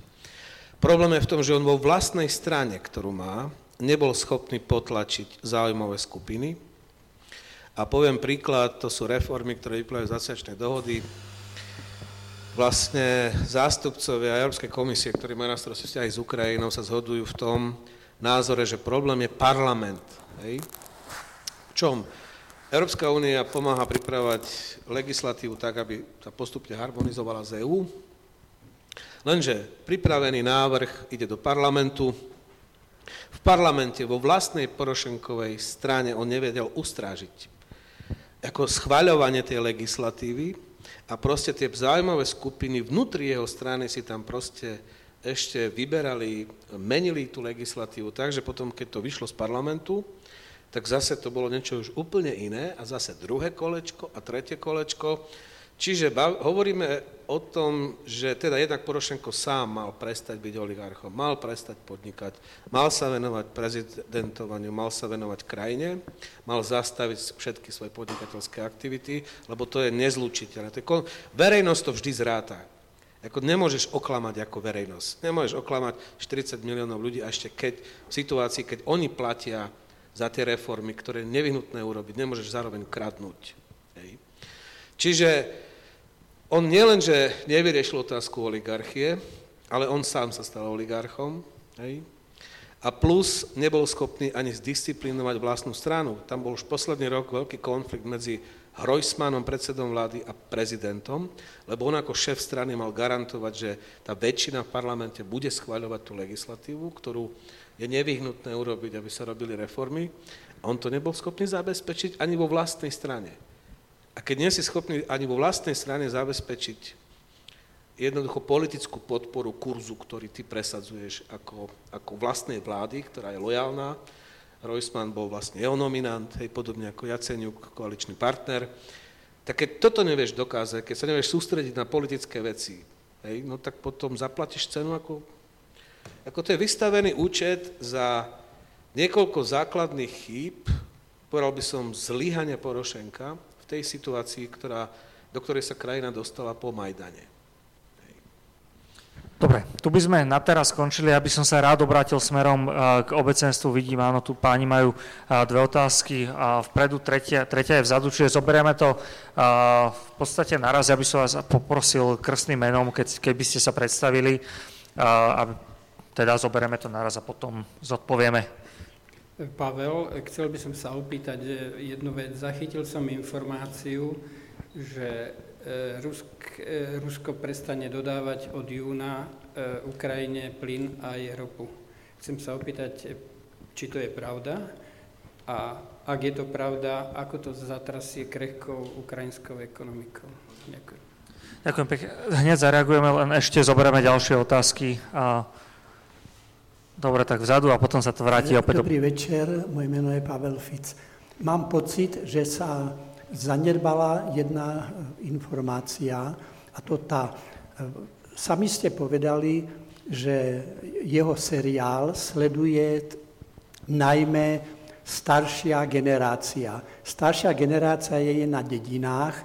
Problém je v tom, že on vo vlastnej strane, ktorú má, nebol schopný potlačiť záujmové skupiny, a poviem príklad, to sú reformy, ktoré vyplývajú z asociačnej dohody. Vlastne zástupcovia Európskej komisie, ktorí majú na starosti vzťahy s Ukrajinou, sa zhodujú v tom názore, že problém je parlament. Hej? Čom? Európska únia pomáha pripravovať legislatívu tak, aby sa postupne harmonizovala z EÚ, lenže pripravený návrh ide do parlamentu, v parlamente vo vlastnej Porošenkovej strane on nevedel ustrážiť. Ako schváľovanie tej legislatívy a proste tie zájmové skupiny vnútri jeho strany si tam proste ešte vyberali, menili tú legislatívu tak, že potom, keď to vyšlo z parlamentu, tak zase to bolo niečo už úplne iné a zase druhé kolečko a tretie kolečko Čiže bav, hovoríme o tom, že teda jednak Porošenko sám mal prestať byť oligarchom, mal prestať podnikať, mal sa venovať prezidentovaniu, mal sa venovať krajine, mal zastaviť všetky svoje podnikateľské aktivity, lebo to je nezlučiteľné. Verejnosť to vždy zráta. Ako nemôžeš oklamať ako verejnosť. Nemôžeš oklamať 40 miliónov ľudí a ešte keď v situácii, keď oni platia za tie reformy, ktoré je nevyhnutné urobiť, nemôžeš zároveň kradnúť. Hej. Čiže on nielenže nevyriešil otázku oligarchie, ale on sám sa stal oligarchom. Hej? A plus nebol schopný ani zdisciplinovať vlastnú stranu. Tam bol už posledný rok veľký konflikt medzi Hrojsmanom, predsedom vlády a prezidentom, lebo on ako šéf strany mal garantovať, že tá väčšina v parlamente bude schváľovať tú legislatívu, ktorú je nevyhnutné urobiť, aby sa robili reformy. A on to nebol schopný zabezpečiť ani vo vlastnej strane. A keď nie si schopný ani vo vlastnej strane zabezpečiť jednoducho politickú podporu kurzu, ktorý ty presadzuješ ako, ako vlastnej vlády, ktorá je lojálna, Roisman bol vlastne jeho nominant, hej, podobne ako Jaceniuk, koaličný partner, tak keď toto nevieš dokázať, keď sa nevieš sústrediť na politické veci, hej, no tak potom zaplatíš cenu ako, ako to je vystavený účet za niekoľko základných chýb, povedal by som zlyhania Porošenka, v tej situácii, ktorá, do ktorej sa krajina dostala po Majdane. Dobre, tu by sme na teraz skončili, aby som sa rád obrátil smerom eh, k obecenstvu. Vidím, áno, tu páni majú eh, dve otázky vpredu, tretia, tretia je vzadu, čiže zoberieme to eh, v podstate naraz. Ja by som vás poprosil krstným menom, keď, keby ste sa predstavili, a teda zoberieme to naraz a potom zodpovieme. Pavel, chcel by som sa opýtať jednu vec. Zachytil som informáciu, že Rusk, Rusko prestane dodávať od júna Ukrajine plyn a ropu. Chcem sa opýtať, či to je pravda a ak je to pravda, ako to zatrasie krehkou ukrajinskou ekonomikou. Ďakujem. Ďakujem pekne. Hneď zareagujeme, len ešte zoberieme ďalšie otázky. A... Dobre, tak vzadu a potom sa to vráti opäť. Dobrý večer, moje meno je Pavel Fic. Mám pocit, že sa zanedbala jedna informácia a to tá. Sami ste povedali, že jeho seriál sleduje najmä staršia generácia. Staršia generácia je na dedinách,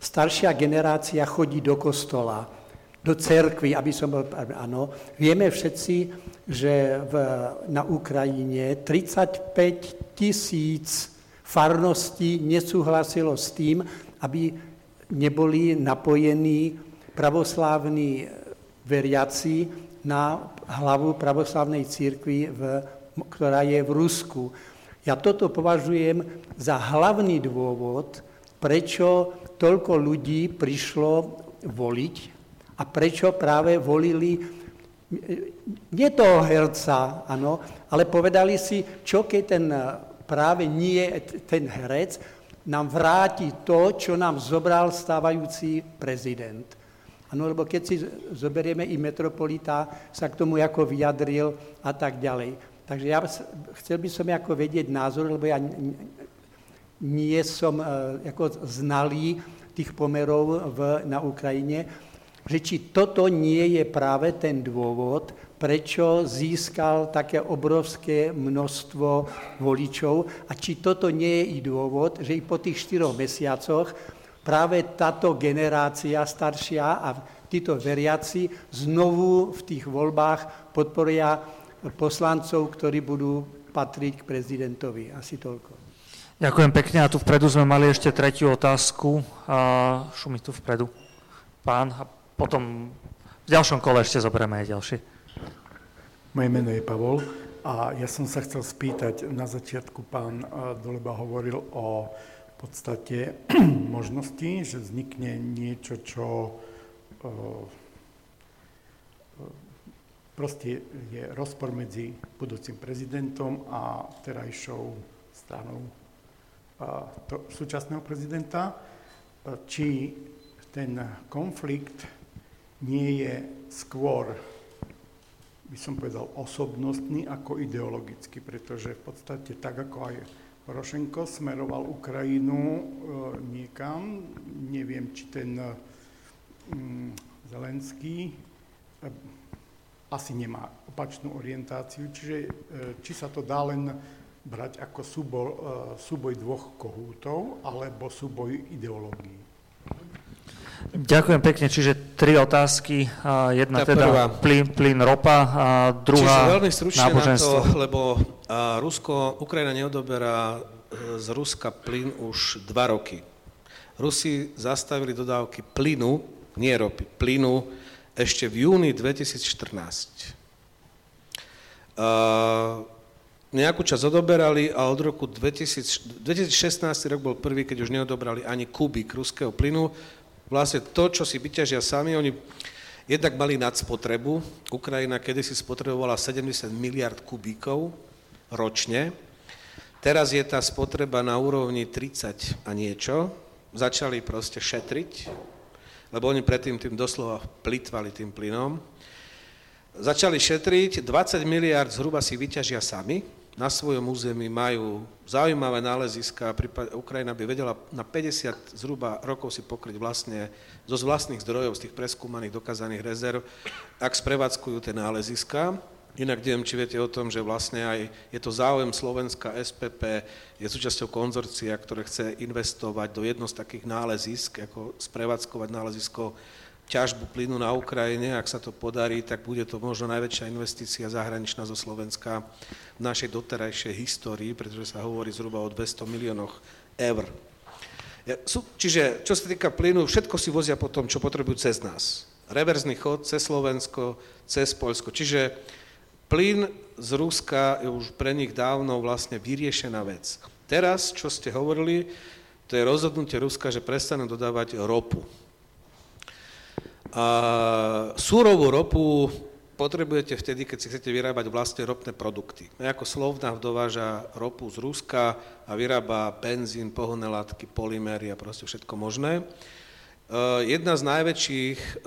staršia generácia chodí do kostola, do cerkvy, aby som bol... Áno, vieme všetci, že v, na Ukrajine 35 tisíc farností nesúhlasilo s tým, aby neboli napojení pravoslávni veriaci na hlavu pravoslávnej církvy, v, ktorá je v Rusku. Ja toto považujem za hlavný dôvod, prečo toľko ľudí prišlo voliť a prečo práve volili nie toho herca, ano, ale povedali si, čo keď ten práve nie ten herec nám vráti to, čo nám zobral stávajúci prezident. Ano, lebo keď si zoberieme i metropolita, sa k tomu ako vyjadril a tak ďalej. Takže ja chcel by som ako vedieť názor, lebo ja nie som e, ako znalý tých pomerov v, na Ukrajine, že či toto nie je práve ten dôvod, prečo získal také obrovské množstvo voličov a či toto nie je i dôvod, že i po tých štyroch mesiacoch práve táto generácia staršia a títo veriaci znovu v tých voľbách podporia poslancov, ktorí budú patriť k prezidentovi. Asi toľko. Ďakujem pekne a tu vpredu sme mali ešte tretiu otázku. A šumi tu vpredu. Pán a potom v ďalšom kole ešte zoberieme aj ďalšie. Moje meno je Pavol a ja som sa chcel spýtať, na začiatku pán Doleba hovoril o podstate <clears throat> možnosti, že vznikne niečo, čo proste je rozpor medzi budúcim prezidentom a terajšou stranou to, súčasného prezidenta, či ten konflikt nie je skôr, by som povedal, osobnostný ako ideologický, pretože v podstate tak ako aj Porošenko smeroval Ukrajinu e, niekam, neviem, či ten mm, Zelenský e, asi nemá opačnú orientáciu, čiže e, či sa to dá len brať ako súboj, e, súboj dvoch kohútov alebo súboj ideológií. Ďakujem pekne, čiže tri otázky. Jedna Tá teda prvá. plyn, plyn, ropa a druhá Čiže veľmi stručne na to, lebo Rusko, Ukrajina neodoberá e, z Ruska plyn už dva roky. Rusi zastavili dodávky plynu, nie ropy, plynu ešte v júni 2014. Uh, nejakú čas odoberali a od roku 2000, 2016 rok bol prvý, keď už neodobrali ani kubík ruského plynu. Vlastne to, čo si vyťažia sami, oni jednak mali nadspotrebu. Ukrajina kedysi spotrebovala 70 miliard kubíkov ročne. Teraz je tá spotreba na úrovni 30 a niečo. Začali proste šetriť, lebo oni predtým tým doslova plitvali tým plynom. Začali šetriť, 20 miliard zhruba si vyťažia sami, na svojom území majú zaujímavé náleziska, Ukrajina by vedela na 50 zhruba rokov si pokryť vlastne zo vlastných zdrojov, z tých preskúmaných, dokázaných rezerv, ak sprevádzkujú tie náleziska. Inak neviem, či viete o tom, že vlastne aj je to záujem Slovenska, SPP, je súčasťou konzorcia, ktoré chce investovať do jedno z takých nálezisk, ako sprevádzkovať nálezisko ťažbu plynu na Ukrajine. Ak sa to podarí, tak bude to možno najväčšia investícia zahraničná zo Slovenska v našej doterajšej histórii, pretože sa hovorí zhruba o 200 miliónoch eur. Čiže čo sa týka plynu, všetko si vozia po tom, čo potrebujú cez nás. Reverzný chod cez Slovensko, cez Polsko. Čiže plyn z Ruska je už pre nich dávno vlastne vyriešená vec. Teraz, čo ste hovorili, to je rozhodnutie Ruska, že prestanú dodávať ropu. A súrovú ropu potrebujete vtedy, keď si chcete vyrábať vlastne ropné produkty. Ako Slovnaft dováža ropu z Ruska a vyrába benzín, pohonné látky, polymery a proste všetko možné. Jedna z najväčších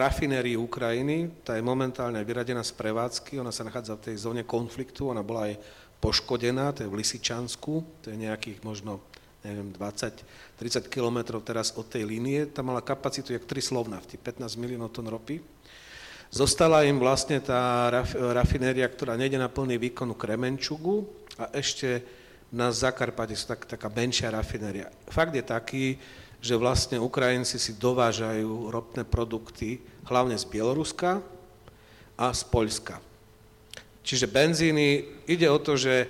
rafinérií Ukrajiny, tá je momentálne vyradená z prevádzky, ona sa nachádza v tej zóne konfliktu, ona bola aj poškodená, to je v Lisičansku, to je nejakých možno neviem, 20-30 kilometrov teraz od tej línie, tam mala kapacitu jak 3 slovnafty, 15 miliónov tón ropy. Zostala im vlastne tá raf, rafinéria, ktorá nejde na plný výkon Kremenčugu a ešte na Zakarpate sú tak, taká menšia rafinéria. Fakt je taký, že vlastne Ukrajinci si dovážajú ropné produkty hlavne z Bieloruska a z Poľska. Čiže benzíny, ide o to, že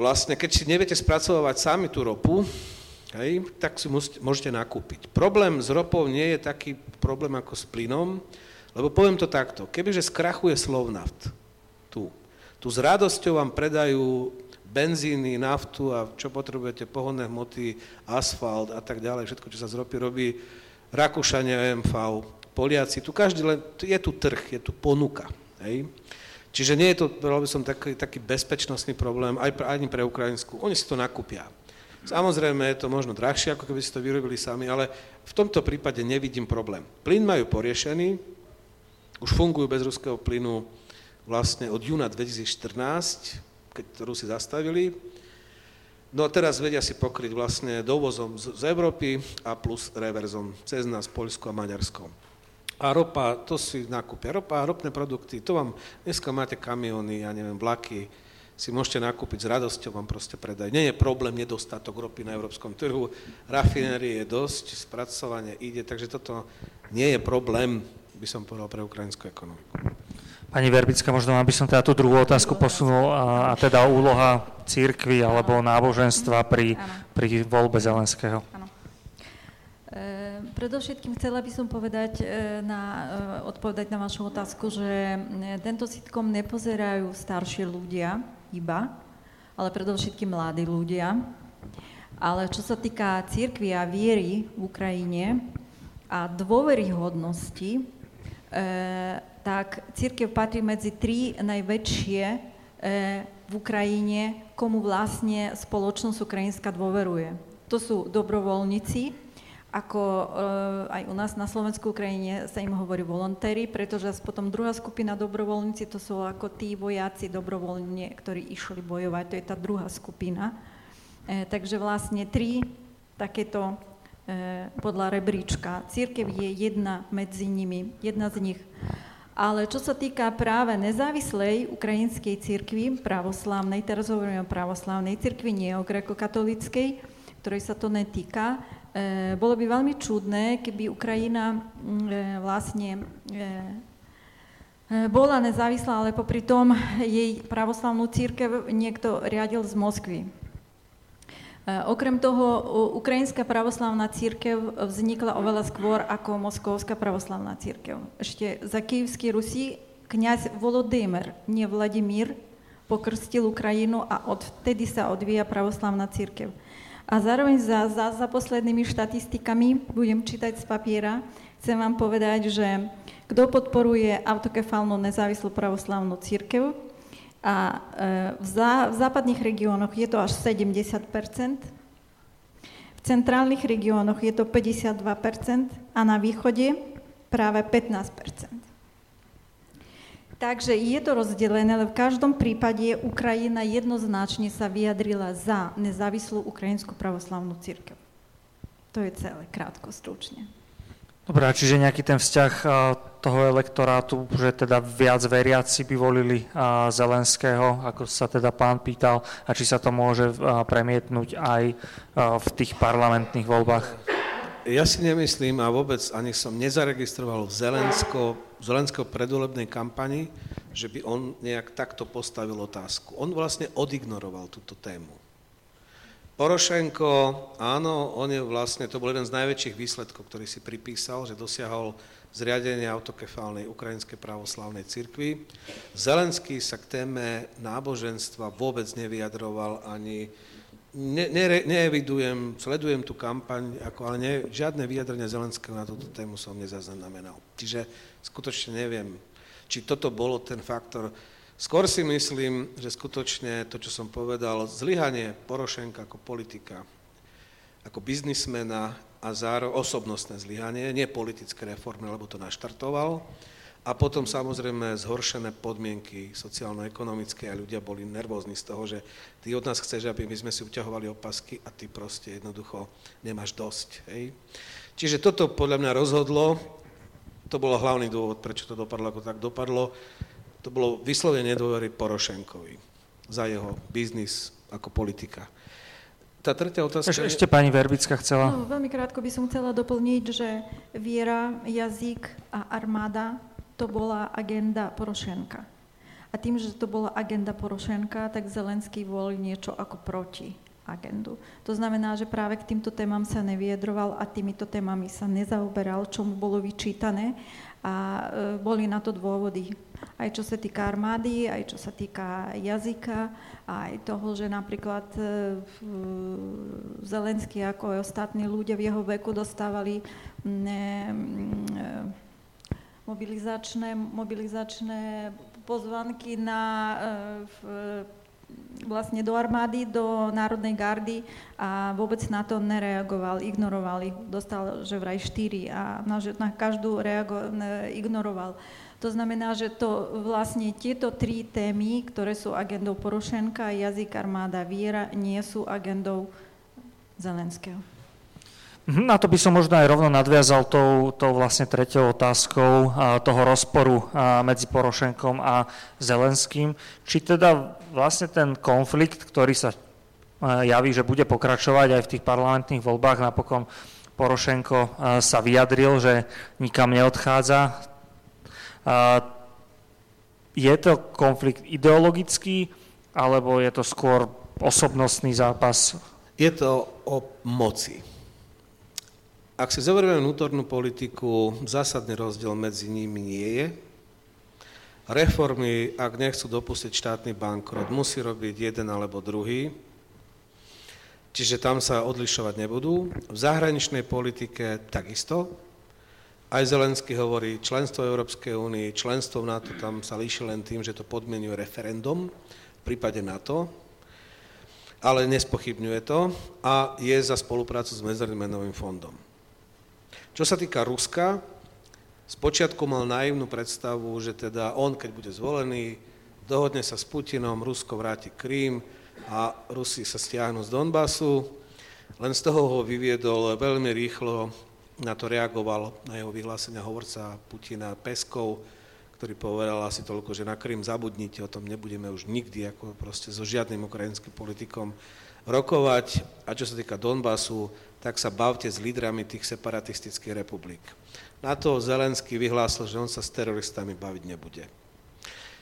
vlastne keď si neviete spracovať sami tú ropu, hej, tak si môžete nakúpiť. Problém s ropou nie je taký problém ako s plynom, lebo poviem to takto, kebyže skrachuje Slovnaft tu, tu s radosťou vám predajú benzíny, naftu a čo potrebujete, pohonné hmoty, asfalt a tak ďalej, všetko, čo sa z ropy robí, Rakúšania, OMV, Poliaci, tu každý len, je tu trh, je tu ponuka. Hej? Čiže nie je to, by som, taký, taký bezpečnostný problém aj pre, ani pre Ukrajinsku. Oni si to nakúpia. Samozrejme je to možno drahšie, ako keby si to vyrobili sami, ale v tomto prípade nevidím problém. Plyn majú poriešený, už fungujú bez ruského plynu vlastne od júna 2014, keď Rusi zastavili. No a teraz vedia si pokryť vlastne dovozom z, z Európy a plus reverzom cez nás Poľsko a Maďarsko a ropa, to si nakúpia. Ropa a ropné produkty, to vám, dneska máte kamiony, ja neviem, vlaky, si môžete nakúpiť s radosťou, vám proste predajú. Nie je problém nedostatok ropy na európskom trhu, rafinérie je dosť, spracovanie ide, takže toto nie je problém, by som povedal, pre ukrajinskú ekonomiku. Pani Verbická, možno aby som teda tú druhú otázku posunul, a, a teda úloha církvy alebo náboženstva pri, pri voľbe Zelenského. Ano. Ehm, predovšetkým chcela by som povedať, e, na, e, odpovedať na vašu otázku, že e, tento sitcom nepozerajú starší ľudia iba, ale predovšetkým mladí ľudia. Ale čo sa týka církvy a viery v Ukrajine a dôveryhodnosti, tak církev patrí medzi tri najväčšie v Ukrajine, komu vlastne spoločnosť ukrajinská dôveruje. To sú dobrovoľníci, ako uh, aj u nás na Slovensku Ukrajine sa im hovorí volontéri, pretože potom druhá skupina dobrovoľníci, to sú ako tí vojaci dobrovoľne, ktorí išli bojovať, to je tá druhá skupina. E, takže vlastne tri takéto e, podľa rebríčka. Církev je jedna medzi nimi, jedna z nich. Ale čo sa týka práve nezávislej ukrajinskej církvy, pravoslávnej, teraz hovoríme o pravoslávnej církvi, nie o grekokatolíckej, ktorej sa to netýka, bolo by veľmi čudné, keby Ukrajina mm, e, vlastne e, bola nezávislá, ale popri tom jej pravoslavnú církev niekto riadil z Moskvy. Okrem toho, Ukrajinská pravoslavná církev vznikla oveľa skôr ako Moskovská pravoslavná církev. Ešte za Kyjevský Rusí kňaz Volodymyr, nie Vladimír, pokrstil Ukrajinu a odtedy sa odvíja pravoslavná církev. A zároveň za, za, za poslednými štatistikami, budem čítať z papiera, chcem vám povedať, že kto podporuje autokefálnu nezávislú pravoslavnú církev, a e, v, zá, v západných regiónoch je to až 70% v centrálnych regiónoch je to 52% a na východe práve 15 Takže je to rozdelené, ale v každom prípade Ukrajina jednoznačne sa vyjadrila za nezávislú ukrajinskú pravoslavnú církev. To je celé, krátko, stručne. Dobre, čiže nejaký ten vzťah toho elektorátu, že teda viac veriaci by volili Zelenského, ako sa teda pán pýtal, a či sa to môže premietnúť aj v tých parlamentných voľbách? Ja si nemyslím a vôbec ani som nezaregistroval v Zelensko Zelenského predvolebnej kampani, že by on nejak takto postavil otázku. On vlastne odignoroval túto tému. Porošenko, áno, on je vlastne, to bol jeden z najväčších výsledkov, ktorý si pripísal, že dosiahol zriadenie autokefálnej ukrajinskej pravoslavnej cirkvi. Zelenský sa k téme náboženstva vôbec nevyjadroval ani ne, ne, neevidujem, sledujem tú kampaň, ako, ale ne, žiadne vyjadrenie Zelenského na túto tému som nezaznamenal. Čiže skutočne neviem, či toto bolo ten faktor. Skôr si myslím, že skutočne to, čo som povedal, zlyhanie Porošenka ako politika, ako biznismena a zároveň osobnostné zlyhanie, nie politické reformy, lebo to naštartoval, a potom samozrejme zhoršené podmienky sociálno-ekonomické a ľudia boli nervózni z toho, že ty od nás chceš, aby my sme si uťahovali opasky a ty proste jednoducho nemáš dosť. Hej? Čiže toto podľa mňa rozhodlo, to bol hlavný dôvod, prečo to dopadlo ako tak dopadlo, to bolo vyslovene nedôvery Porošenkovi za jeho biznis ako politika. Tá tretia otázka... Eš, ešte pani Verbická chcela. No, veľmi krátko by som chcela doplniť, že viera, jazyk a armáda to bola agenda Porošenka. A tým, že to bola agenda Porošenka, tak Zelenský volil niečo ako proti agendu. To znamená, že práve k týmto témam sa neviedroval a týmito témami sa nezaoberal, čo mu bolo vyčítané a e, boli na to dôvody. Aj čo sa týka armády, aj čo sa týka jazyka, aj toho, že napríklad e, Zelenský ako aj ostatní ľudia v jeho veku dostávali ne, e, mobilizačné, mobilizačné pozvanky na, e, v, vlastne do armády, do Národnej gardy a vôbec na to nereagoval, ignoroval ich. Dostal, že vraj štyri a na, na každú reago, ignoroval. To znamená, že to vlastne tieto tri témy, ktoré sú agendou Porošenka, jazyk, armáda, viera, nie sú agendou Zelenského. Mhm, na to by som možno aj rovno nadviazal tou, tou vlastne tretou otázkou toho rozporu medzi Porošenkom a Zelenským. Či teda vlastne ten konflikt, ktorý sa javí, že bude pokračovať aj v tých parlamentných voľbách, napokon Porošenko sa vyjadril, že nikam neodchádza. Je to konflikt ideologický, alebo je to skôr osobnostný zápas? Je to o moci ak si zoberieme vnútornú politiku, zásadný rozdiel medzi nimi nie je. Reformy, ak nechcú dopustiť štátny bankrot, musí robiť jeden alebo druhý. Čiže tam sa odlišovať nebudú. V zahraničnej politike takisto. Aj Zelensky hovorí, členstvo Európskej únie, členstvo v NATO tam sa líši len tým, že to podmienuje referendum v prípade NATO, ale nespochybňuje to a je za spoluprácu s Medzinárodným menovým fondom. Čo sa týka Ruska, spočiatku mal naivnú predstavu, že teda on, keď bude zvolený, dohodne sa s Putinom, Rusko vráti Krím a Rusi sa stiahnu z Donbasu. Len z toho ho vyviedol veľmi rýchlo, na to reagoval na jeho vyhlásenia hovorca Putina Peskov, ktorý povedal asi toľko, že na Krym zabudnite, o tom nebudeme už nikdy ako proste so žiadnym ukrajinským politikom rokovať. A čo sa týka Donbasu, tak sa bavte s lídrami tých separatistických republik. Na to Zelenský vyhlásil, že on sa s teroristami baviť nebude.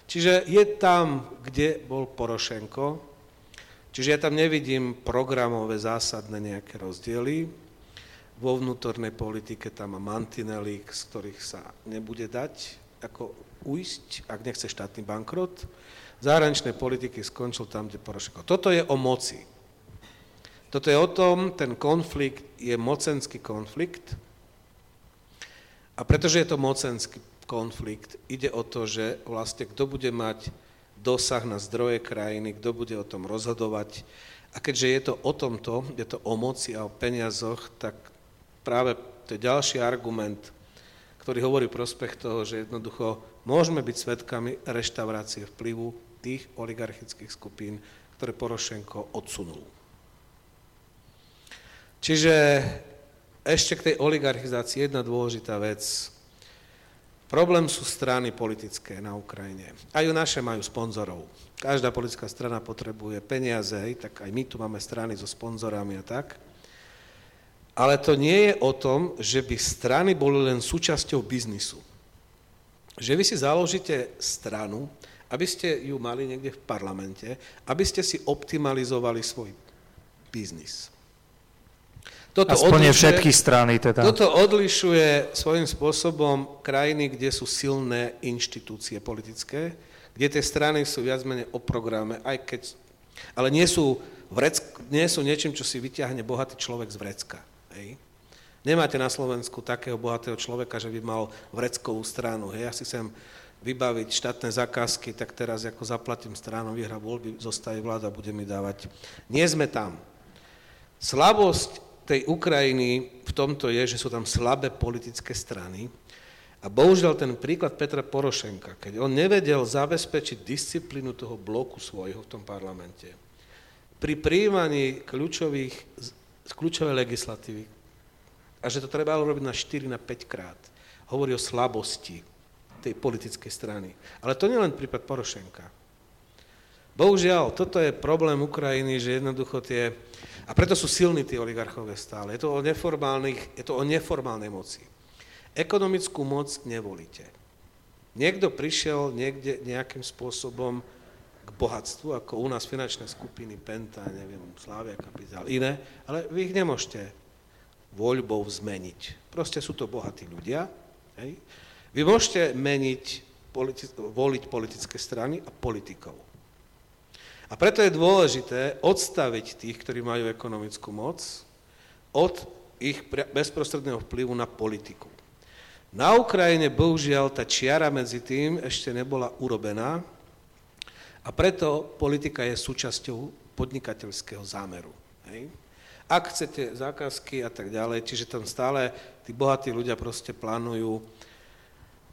Čiže je tam, kde bol Porošenko, čiže ja tam nevidím programové zásadné nejaké rozdiely. Vo vnútornej politike tam má mantinely, z ktorých sa nebude dať ako uísť, ak nechce štátny bankrot. V zahraničnej politiky skončil tam, kde Porošenko. Toto je o moci. Toto je o tom, ten konflikt je mocenský konflikt a pretože je to mocenský konflikt, ide o to, že vlastne kto bude mať dosah na zdroje krajiny, kto bude o tom rozhodovať. A keďže je to o tomto, je to o moci a o peniazoch, tak práve to je ďalší argument, ktorý hovorí prospech toho, že jednoducho môžeme byť svetkami reštaurácie vplyvu tých oligarchických skupín, ktoré Porošenko odsunul. Čiže ešte k tej oligarchizácii jedna dôležitá vec. Problém sú strany politické na Ukrajine. Aj naše majú sponzorov. Každá politická strana potrebuje peniaze, tak aj my tu máme strany so sponzorami a tak. Ale to nie je o tom, že by strany boli len súčasťou biznisu. Že vy si založíte stranu, aby ste ju mali niekde v parlamente, aby ste si optimalizovali svoj biznis. Toto Aspoň odlišuje, všetky strany teda. Toto odlišuje svojím spôsobom krajiny, kde sú silné inštitúcie politické, kde tie strany sú viac menej o programe, aj keď, ale nie sú vreck, nie sú niečím, čo si vyťahne bohatý človek z vrecka. Hej. Nemáte na Slovensku takého bohatého človeka, že by mal vreckovú stranu. Hej. Ja si chcem vybaviť štátne zakázky, tak teraz ako zaplatím stranu, vyhra voľby, zostaje vláda, bude mi dávať. Nie sme tam. Slabosť tej Ukrajiny v tomto je, že sú tam slabé politické strany, a bohužiaľ ten príklad Petra Porošenka, keď on nevedel zabezpečiť disciplínu toho bloku svojho v tom parlamente, pri príjmaní kľúčových, kľúčovej legislatívy, a že to treba robiť na 4, na 5 krát, hovorí o slabosti tej politickej strany. Ale to nie len prípad Porošenka. Bohužiaľ, toto je problém Ukrajiny, že jednoducho tie... A preto sú silní tí oligarchové stále. Je to o neformálnych, je to o neformálnej moci. Ekonomickú moc nevolíte. Niekto prišiel niekde nejakým spôsobom k bohatstvu, ako u nás finančné skupiny, Penta, neviem, Slávia Kapitál, iné, ale vy ich nemôžete voľbou zmeniť. Proste sú to bohatí ľudia. Hej? Vy môžete meniť, politi- voliť politické strany a politikov. A preto je dôležité odstaviť tých, ktorí majú ekonomickú moc, od ich bezprostredného vplyvu na politiku. Na Ukrajine bohužiaľ tá čiara medzi tým ešte nebola urobená a preto politika je súčasťou podnikateľského zámeru. Hej? Ak chcete zákazky a tak ďalej, čiže tam stále tí bohatí ľudia proste plánujú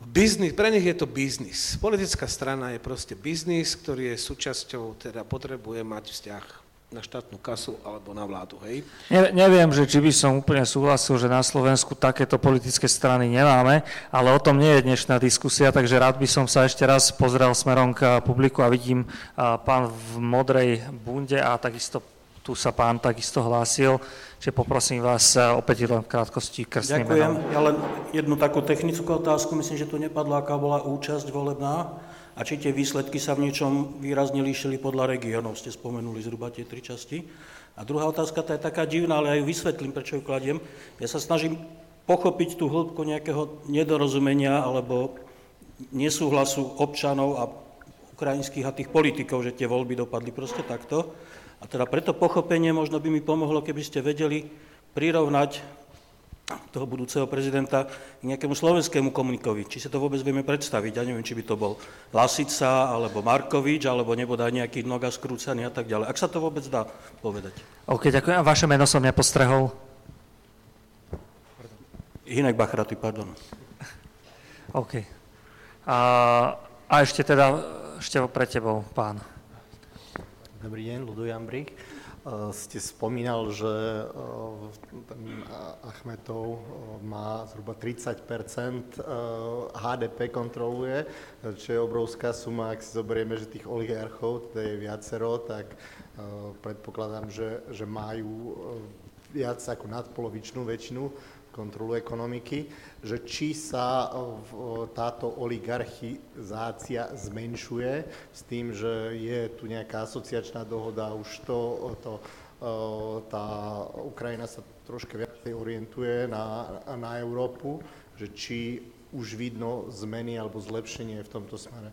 Biznis, pre nich je to biznis. Politická strana je proste biznis, ktorý je súčasťou, teda potrebuje mať vzťah na štátnu kasu alebo na vládu, hej? Ne, neviem, že či by som úplne súhlasil, že na Slovensku takéto politické strany nemáme, ale o tom nie je dnešná diskusia, takže rád by som sa ešte raz pozrel smerom k publiku a vidím pán v modrej bunde a takisto tu sa pán takisto hlásil, že poprosím vás opäť len v krátkosti krstným Ďakujem. Menom. Ja len jednu takú technickú otázku, myslím, že tu nepadlo, aká bola účasť volebná a či tie výsledky sa v niečom výrazne líšili podľa regiónov, ste spomenuli zhruba tie tri časti. A druhá otázka, tá je taká divná, ale aj ju vysvetlím, prečo ju kladiem. Ja sa snažím pochopiť tú hĺbku nejakého nedorozumenia alebo nesúhlasu občanov a ukrajinských a tých politikov, že tie voľby dopadli proste takto. A teda preto pochopenie možno by mi pomohlo, keby ste vedeli prirovnať toho budúceho prezidenta k nejakému slovenskému komunikovi. Či sa to vôbec vieme predstaviť. Ja neviem, či by to bol Lasica, alebo Markovič, alebo nebodaj nejaký noga skrúcaný a tak ďalej. Ak sa to vôbec dá povedať. OK, ďakujem. A vaše meno som nepostrehol. Hinek Bachraty, pardon. OK. A, a ešte teda, ešte pre tebou, pán. Dobrý deň, Ludo Jambrich. Eh, ste spomínal, že eh, Achmetov eh, má zhruba 30 HDP kontroluje, čo je obrovská suma. Ak si zoberieme, že tých oligarchov, to je viacero, tak predpokladám, že, že majú viac ako nadpolovičnú väčšinu kontrolu ekonomiky, že či sa táto oligarchizácia zmenšuje s tým, že je tu nejaká asociačná dohoda, už to, to tá Ukrajina sa troška viacej orientuje na, na Európu, že či už vidno zmeny alebo zlepšenie v tomto smere.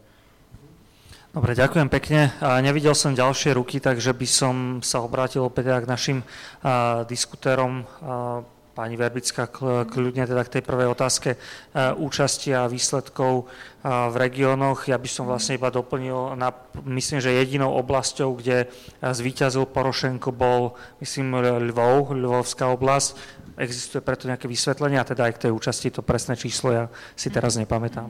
Dobre, ďakujem pekne. Nevidel som ďalšie ruky, takže by som sa obrátil opäť k našim diskutérom. Pani Verbická, kľudne teda k tej prvej otázke e, účasti a výsledkov e, v regiónoch. Ja by som vlastne iba doplnil, na, myslím, že jedinou oblasťou, kde e, zvíťazil Porošenko bol, myslím, Lvov, Lvovská oblasť. Existuje preto nejaké vysvetlenie a teda aj k tej účasti to presné číslo ja si teraz nepamätám.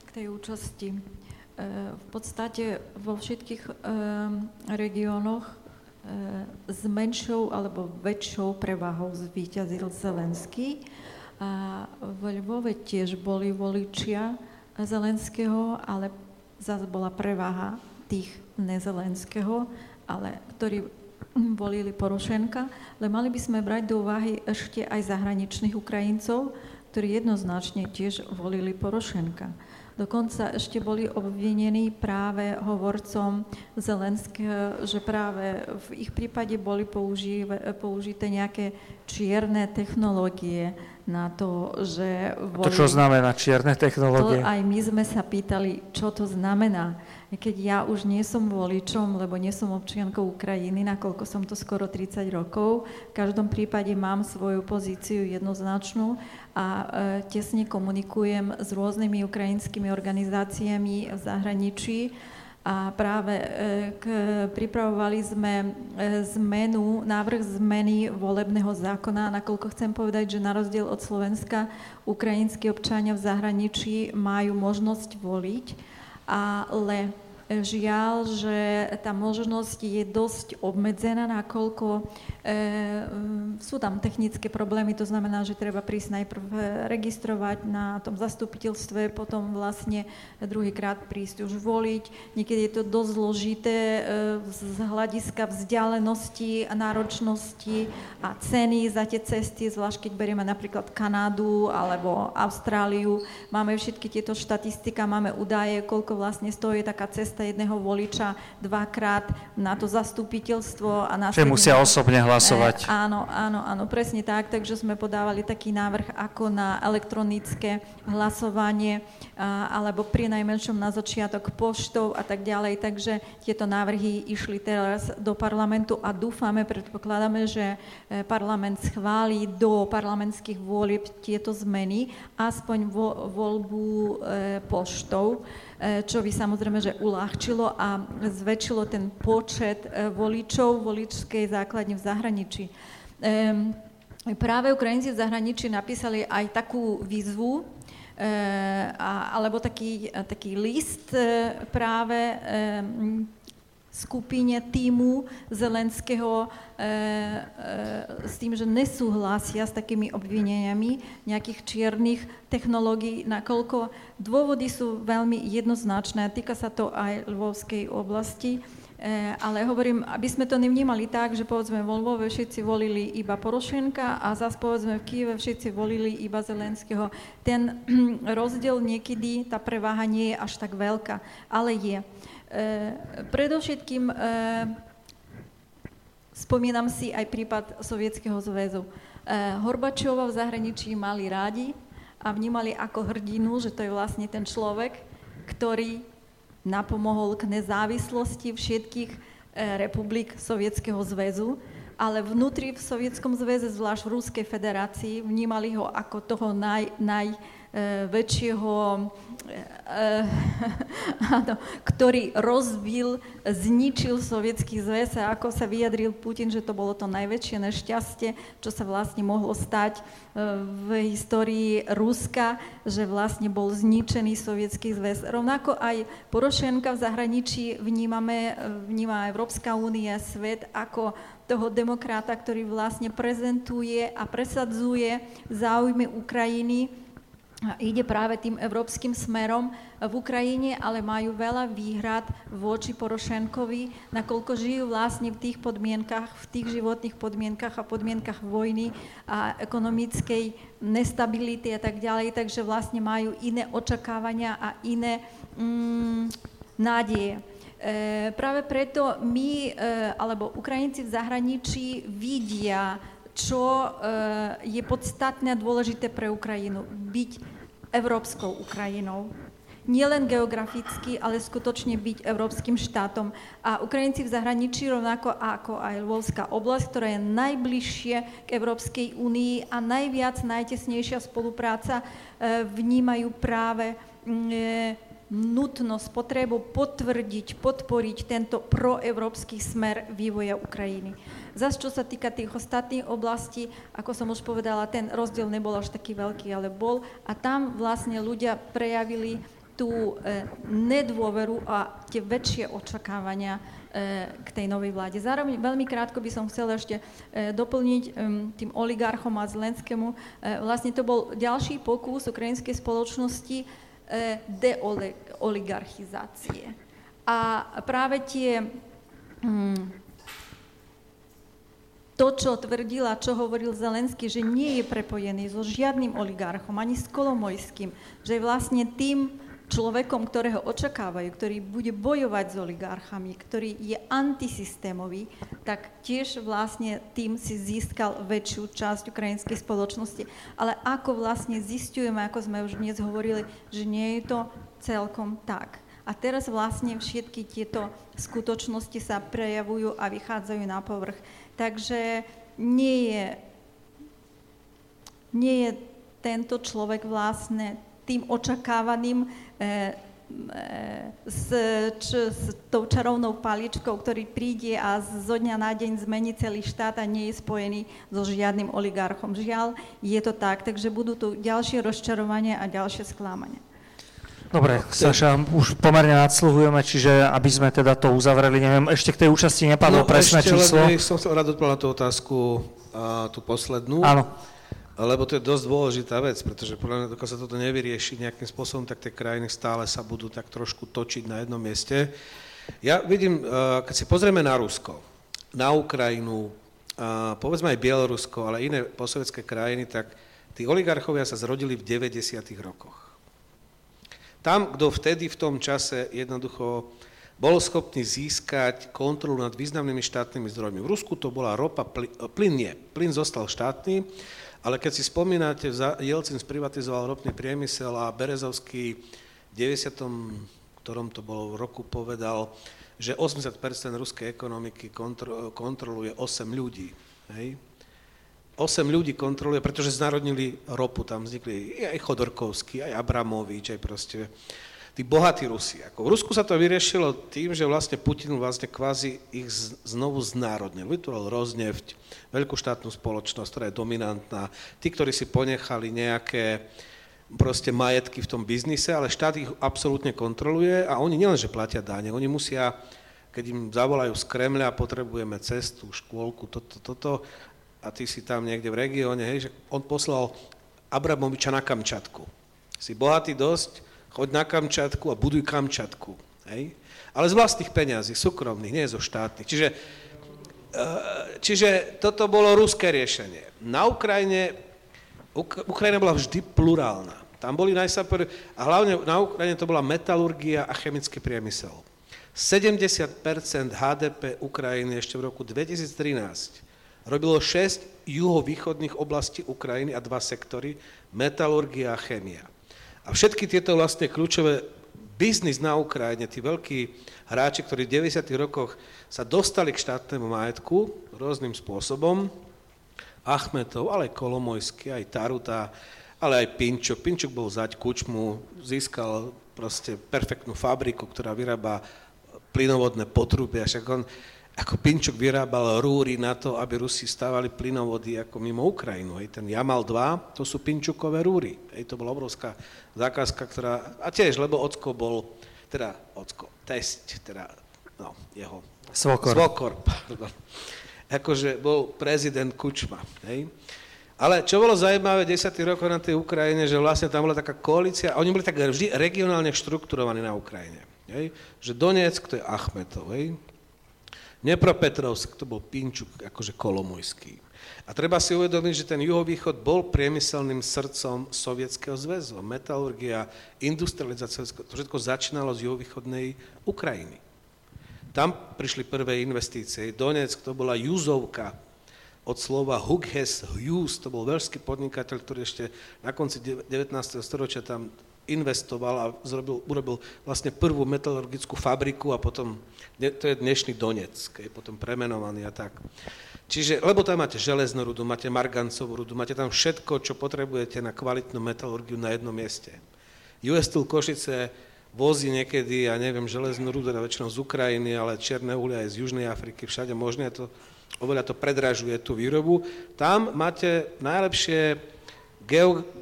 K tej účasti. V podstate vo všetkých regiónoch s menšou alebo väčšou prevahou zvíťazil Zelenský. A v Lvove tiež boli voličia Zelenského, ale zase bola prevaha tých nezelenského, ale ktorí volili Porošenka, ale mali by sme brať do úvahy ešte aj zahraničných Ukrajincov, ktorí jednoznačne tiež volili Porošenka. Dokonca ešte boli obvinení práve hovorcom Zelenského, že práve v ich prípade boli použité nejaké čierne technológie na to, že... Boli... To čo znamená čierne technológie? To aj my sme sa pýtali, čo to znamená. Keď ja už nie som voličom, lebo nie som občiankou Ukrajiny, nakoľko som to skoro 30 rokov, v každom prípade mám svoju pozíciu jednoznačnú a e, tesne komunikujem s rôznymi ukrajinskými organizáciami v zahraničí a práve e, k, pripravovali sme e, zmenu, návrh zmeny volebného zákona, nakoľko chcem povedať, že na rozdiel od Slovenska ukrajinskí občania v zahraničí majú možnosť voliť, ale Žiaľ, že tá možnosť je dosť obmedzená, nakoľko e, sú tam technické problémy, to znamená, že treba prísť najprv registrovať na tom zastupiteľstve, potom vlastne druhýkrát prísť už voliť. Niekedy je to dosť zložité e, z hľadiska vzdialenosti náročnosti a ceny za tie cesty, zvlášť keď berieme napríklad Kanádu alebo Austráliu. Máme všetky tieto štatistika, máme údaje, koľko vlastne stojí taká cesta jedného voliča dvakrát na to zastupiteľstvo. A Že musia osobne hlasovať. E, áno, áno, áno, presne tak, takže sme podávali taký návrh ako na elektronické hlasovanie, a, alebo pri najmenšom na začiatok poštov a tak ďalej, takže tieto návrhy išli teraz do parlamentu a dúfame, predpokladáme, že e, parlament schváli do parlamentských volieb tieto zmeny, aspoň vo, voľbu e, poštov. Eh, čo by samozrejme, že uľahčilo a zväčšilo ten počet eh, voličov voličskej základne v zahraničí. Práve Ukrajinci v zahraničí napísali aj takú výzvu, eh, alebo taký, taký list práve skupine týmu Zelenského e, e, s tým, že nesúhlasia s takými obvineniami nejakých čiernych technológií, nakoľko dôvody sú veľmi jednoznačné. Týka sa to aj Lvovskej oblasti, e, ale hovorím, aby sme to nevnímali tak, že povedzme vo Lvove všetci volili iba Porošenka a zase povedzme v Kieve všetci volili iba Zelenského. Ten <clears throat> rozdiel niekedy, tá preváha nie je až tak veľká, ale je. E, predovšetkým e, spomínam si aj prípad Sovietskeho zväzu. E, Horbačova v zahraničí mali rádi a vnímali ako hrdinu, že to je vlastne ten človek, ktorý napomohol k nezávislosti všetkých republik Sovietskeho zväzu, ale vnútri v Sovietskom zväze, zvlášť v Ruskej federácii, vnímali ho ako toho naj, najväčšieho <laughs> áno, ktorý rozbil, zničil sovietský zväz a ako sa vyjadril Putin, že to bolo to najväčšie nešťastie, čo sa vlastne mohlo stať e, v histórii Ruska, že vlastne bol zničený sovietský zväz. Rovnako aj Porošenka v zahraničí vnímame, vníma Európska únia, svet ako toho demokrata, ktorý vlastne prezentuje a presadzuje záujmy Ukrajiny ide práve tým európskym smerom v Ukrajine, ale majú veľa výhrad voči Porošenkovi, nakoľko žijú vlastne v tých podmienkach, v tých životných podmienkach a podmienkach vojny a ekonomickej nestability a tak ďalej, takže vlastne majú iné očakávania a iné mm, nádeje. E, práve preto my, e, alebo Ukrajinci v zahraničí vidia čo eh, je podstatné a dôležité pre Ukrajinu. Byť európskou Ukrajinou. Nielen geograficky, ale skutočne byť európskym štátom. A Ukrajinci v zahraničí, rovnako ako aj Lvovská oblasť, ktorá je najbližšie k Európskej únii a najviac, najtesnejšia spolupráca, eh, vnímajú práve eh, nutnosť, potrebu potvrdiť, podporiť tento proevropský smer vývoja Ukrajiny. Zas, čo sa týka tých ostatných oblastí, ako som už povedala, ten rozdiel nebol až taký veľký, ale bol. A tam vlastne ľudia prejavili tú e, nedôveru a tie väčšie očakávania e, k tej novej vláde. Zároveň veľmi krátko by som chcela ešte e, doplniť e, tým oligarchom a Zelenskému. E, vlastne to bol ďalší pokus ukrajinskej spoločnosti E, deoligarchizácie. A práve tie, hm, to, čo tvrdila, čo hovoril Zelenský, že nie je prepojený so žiadnym oligarchom, ani s Kolomojským, že je vlastne tým človekom, ktorého očakávajú, ktorý bude bojovať s oligarchami, ktorý je antisystémový, tak tiež vlastne tým si získal väčšiu časť ukrajinskej spoločnosti. Ale ako vlastne zistujeme, ako sme už dnes hovorili, že nie je to celkom tak. A teraz vlastne všetky tieto skutočnosti sa prejavujú a vychádzajú na povrch. Takže nie je, nie je tento človek vlastne tým očakávaným e, s, č, s tou čarovnou paličkou, ktorý príde a zo dňa na deň zmení celý štát a nie je spojený so žiadnym oligarchom. Žiaľ, je to tak, takže budú tu ďalšie rozčarovania a ďalšie sklamania. Dobre, Saša, už pomerne nadsluhujeme, čiže aby sme teda to uzavreli, neviem, ešte k tej účasti nepadlo no, presné ešte, číslo. No, som chcel rád odpovedať na tú otázku, a, tú poslednú. Áno lebo to je dosť dôležitá vec, pretože podľa mňa, dokiaľ sa toto nevyrieši nejakým spôsobom, tak tie krajiny stále sa budú tak trošku točiť na jednom mieste. Ja vidím, keď si pozrieme na Rusko, na Ukrajinu, povedzme aj Bielorusko, ale iné posovjetské krajiny, tak tí oligarchovia sa zrodili v 90. rokoch. Tam, kto vtedy v tom čase jednoducho bol schopný získať kontrolu nad významnými štátnymi zdrojmi. V Rusku to bola ropa, plyn nie. Plyn zostal štátny, ale keď si spomínate, Jelcin sprivatizoval ropný priemysel a Berezovský v 90. ktorom to bolo v roku povedal, že 80% ruskej ekonomiky kontro, kontroluje 8 ľudí. Hej? 8 ľudí kontroluje, pretože znarodnili ropu, tam vznikli aj Chodorkovský, aj Abramovič, aj proste tí bohatí Rusi. Ako v Rusku sa to vyriešilo tým, že vlastne Putin vlastne kvázi ich znovu znárodnil. Vytvoril Roznefť, veľkú štátnu spoločnosť, ktorá je dominantná. Tí, ktorí si ponechali nejaké proste majetky v tom biznise, ale štát ich absolútne kontroluje a oni nielenže platia dáne, oni musia, keď im zavolajú z Kremľa, potrebujeme cestu, škôlku, toto, toto, a ty si tam niekde v regióne, hej, že on poslal Abramoviča na Kamčatku. Si bohatý dosť, choď na Kamčatku a buduj Kamčatku. Hej? Ale z vlastných peňazí, súkromných, nie zo štátnych. Čiže, eh, čiže toto bolo ruské riešenie. Na Ukrajine, Ukrajina bola vždy plurálna. Tam boli najsapory, a hlavne na Ukrajine to bola metalurgia a chemický priemysel. 70% HDP Ukrajiny ešte v roku 2013 robilo 6 juhovýchodných oblastí Ukrajiny a dva sektory, metalurgia a chemia. A všetky tieto vlastne kľúčové biznis na Ukrajine, tí veľkí hráči, ktorí v 90. rokoch sa dostali k štátnemu majetku rôznym spôsobom, Achmetov, ale aj Kolomojský, aj Taruta, ale aj Pinčuk. Pinčuk bol zať Kučmu, získal proste perfektnú fabriku, ktorá vyrába plynovodné potrubia, však on, ako Pinčuk vyrábal rúry na to, aby Rusi stávali plynovody ako mimo Ukrajinu. Hej. Ten Jamal 2, to sú Pinčukové rúry. Hej. To bola obrovská zákazka, ktorá... A tiež, lebo Ocko bol, teda Ocko, test, teda, no, jeho... Svokor. Svokor, pardon. Akože bol prezident Kučma. Hej. Ale čo bolo zaujímavé 10 rokov na tej Ukrajine, že vlastne tam bola taká koalícia, a oni boli tak vždy regionálne štrukturovaní na Ukrajine. Hej. Že Donetsk to je Achmetov, hej. Nepropetrovsk, to bol Pinčuk, akože Kolomojský. A treba si uvedomiť, že ten juhovýchod bol priemyselným srdcom Sovietskeho zväzu. Metalurgia, industrializácia, to všetko začínalo z juhovýchodnej Ukrajiny. Tam prišli prvé investície. Donetsk to bola Juzovka, od slova Hughes Hughes, to bol veľský podnikateľ, ktorý ešte na konci 19. storočia tam investoval a zrobil, urobil vlastne prvú metalurgickú fabriku a potom, to je dnešný Donetsk, je potom premenovaný a tak. Čiže, lebo tam máte železnú rudu, máte margancovú rudu, máte tam všetko, čo potrebujete na kvalitnú metalurgiu na jednom mieste. US Steel Košice vozí niekedy, ja neviem, železnú rudu, teda väčšinou z Ukrajiny, ale čierne uhlia aj z Južnej Afriky, všade možné, to, oveľa to predražuje tú výrobu. Tam máte najlepšie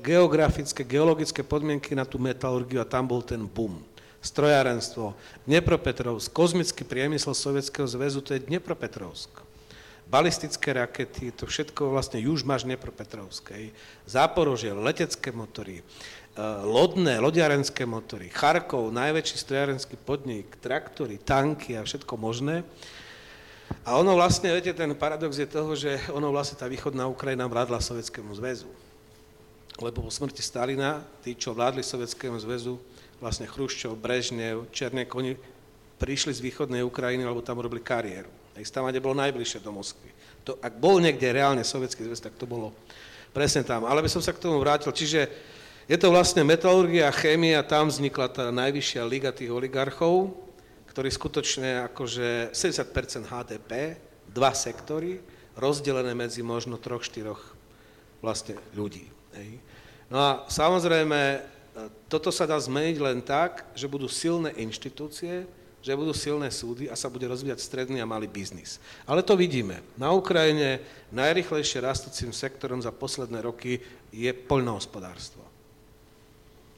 geografické, geologické podmienky na tú metalurgiu a tam bol ten boom. Strojárenstvo, Dnepropetrovsk, kozmický priemysel Sovietskeho zväzu, to je Dnepropetrovsk. Balistické rakety, to všetko vlastne už máš Dnepropetrovsk. Záporožie, letecké motory, e, lodné, lodiarenské motory, Charkov, najväčší strojárenský podnik, traktory, tanky a všetko možné. A ono vlastne, viete, ten paradox je toho, že ono vlastne tá východná Ukrajina vládla Sovietskému zväzu lebo po smrti Stalina tí, čo vládli Sovjetskému zväzu, vlastne Chruščov, Brežnev, Černé koni prišli z východnej Ukrajiny, lebo tam robili kariéru. Hej, tam, kde bolo najbližšie do Moskvy. To, ak bol niekde reálne sovietský zväz, tak to bolo presne tam. Ale by som sa k tomu vrátil. Čiže je to vlastne metalurgia, chémia, tam vznikla tá najvyššia liga tých oligarchov, ktorí skutočne akože 70% HDP, dva sektory, rozdelené medzi možno troch, štyroch vlastne ľudí. Hej. No a samozrejme, toto sa dá zmeniť len tak, že budú silné inštitúcie, že budú silné súdy a sa bude rozvíjať stredný a malý biznis. Ale to vidíme. Na Ukrajine najrychlejšie rastúcim sektorom za posledné roky je poľnohospodárstvo.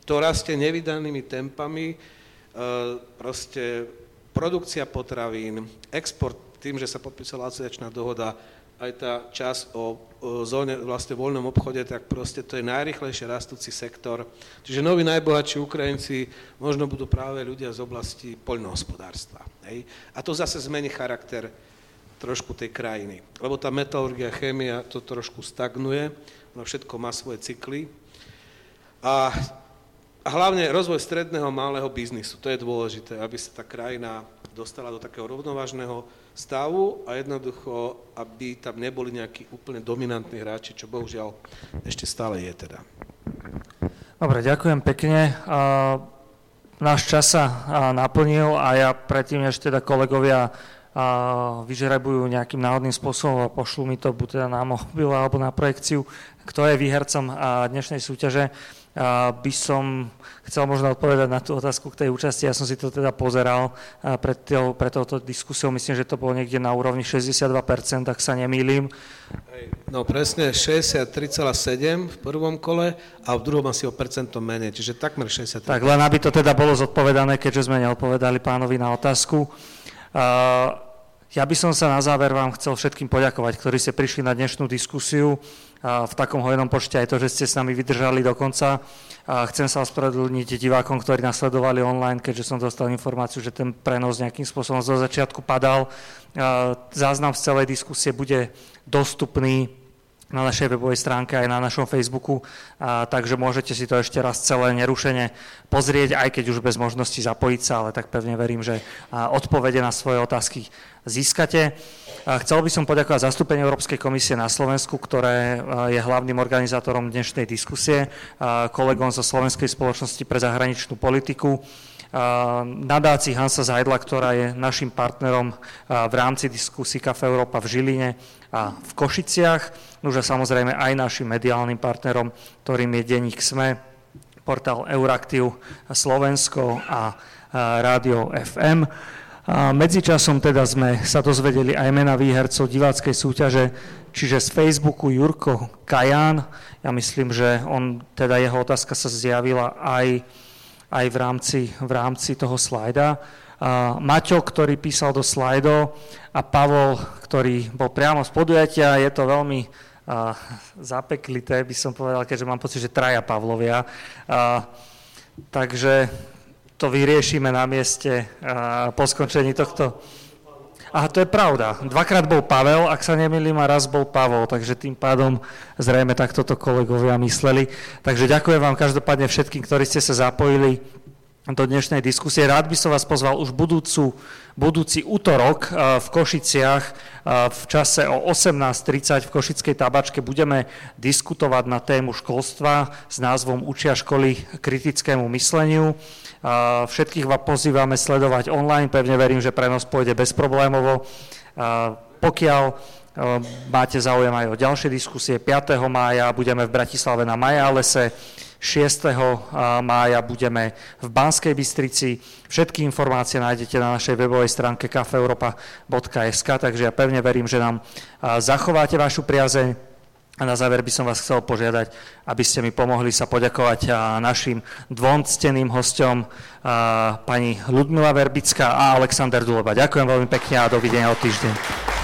To rastie nevydanými tempami, e, proste produkcia potravín, export tým, že sa podpísala asociačná dohoda, aj tá časť o, o zóne vlastne voľnom obchode, tak proste to je najrychlejšie rastúci sektor. Čiže noví najbohatší Ukrajinci možno budú práve ľudia z oblasti poľnohospodárstva. Hej? A to zase zmení charakter trošku tej krajiny. Lebo tá metalurgia, chémia to trošku stagnuje, no všetko má svoje cykly. A, a hlavne rozvoj stredného malého biznisu, to je dôležité, aby sa tá krajina dostala do takého rovnovážneho stavu a jednoducho, aby tam neboli nejakí úplne dominantní hráči, čo bohužiaľ ešte stále je teda. Dobre, ďakujem pekne. Náš čas sa naplnil a ja predtým, než teda kolegovia vyžrebujú nejakým náhodným spôsobom a pošlu mi to buď teda na mobil alebo na projekciu, kto je výhercom dnešnej súťaže, by som chcel možno odpovedať na tú otázku k tej účasti. Ja som si to teda pozeral pred, tým, pred touto diskusiou. Myslím, že to bolo niekde na úrovni 62%, ak sa nemýlim. No presne 63,7 v prvom kole a v druhom asi o percento menej, čiže takmer 63. Tak len aby to teda bolo zodpovedané, keďže sme neodpovedali pánovi na otázku. Ja by som sa na záver vám chcel všetkým poďakovať, ktorí ste prišli na dnešnú diskusiu v takom hojnom počte aj to, že ste s nami vydržali do konca. Chcem sa ospravedlniť divákom, ktorí nasledovali online, keďže som dostal informáciu, že ten prenos nejakým spôsobom zo začiatku padal. Záznam z celej diskusie bude dostupný na našej webovej stránke aj na našom Facebooku, a, takže môžete si to ešte raz celé nerušene pozrieť, aj keď už bez možnosti zapojiť sa, ale tak pevne verím, že a, odpovede na svoje otázky získate. A chcel by som poďakovať zastúpeniu Európskej komisie na Slovensku, ktoré je hlavným organizátorom dnešnej diskusie, kolegom zo Slovenskej spoločnosti pre zahraničnú politiku, nadácii Hansa Zajdla, ktorá je našim partnerom v rámci diskusí Kafe Európa v Žiline a v Košiciach, no už a samozrejme aj našim mediálnym partnerom, ktorým je denník SME, portál Euraktiv Slovensko a Rádio FM. A medzičasom teda sme sa dozvedeli aj mena výhercov diváckej súťaže, čiže z Facebooku Jurko Kaján, ja myslím, že on, teda jeho otázka sa zjavila aj aj v rámci, v rámci toho slajda. Maťo, ktorý písal do slajdo a Pavol, ktorý bol priamo z podujatia, je to veľmi uh, zapeklité, by som povedal, keďže mám pocit, že traja Pavlovia. Uh, takže to vyriešime na mieste uh, po skončení tohto a to je pravda. Dvakrát bol Pavel, ak sa nemýlim, a raz bol Pavol, takže tým pádom zrejme takto to kolegovia mysleli. Takže ďakujem vám každopádne všetkým, ktorí ste sa zapojili do dnešnej diskusie. Rád by som vás pozval už budúcu, budúci útorok eh, v Košiciach eh, v čase o 18.30 v Košickej tabačke budeme diskutovať na tému školstva s názvom Učia školy kritickému mysleniu. Všetkých vás pozývame sledovať online, pevne verím, že prenos pôjde bezproblémovo. Pokiaľ máte záujem aj o ďalšie diskusie, 5. mája budeme v Bratislave na Majálese, 6. mája budeme v Banskej Bystrici. Všetky informácie nájdete na našej webovej stránke kafeeuropa.sk, takže ja pevne verím, že nám zachováte vašu priazeň a na záver by som vás chcel požiadať, aby ste mi pomohli sa poďakovať našim dvom cteným hostom, pani Ludmila Verbická a Alexander Duleba. Ďakujem veľmi pekne a dovidenia o týždeň.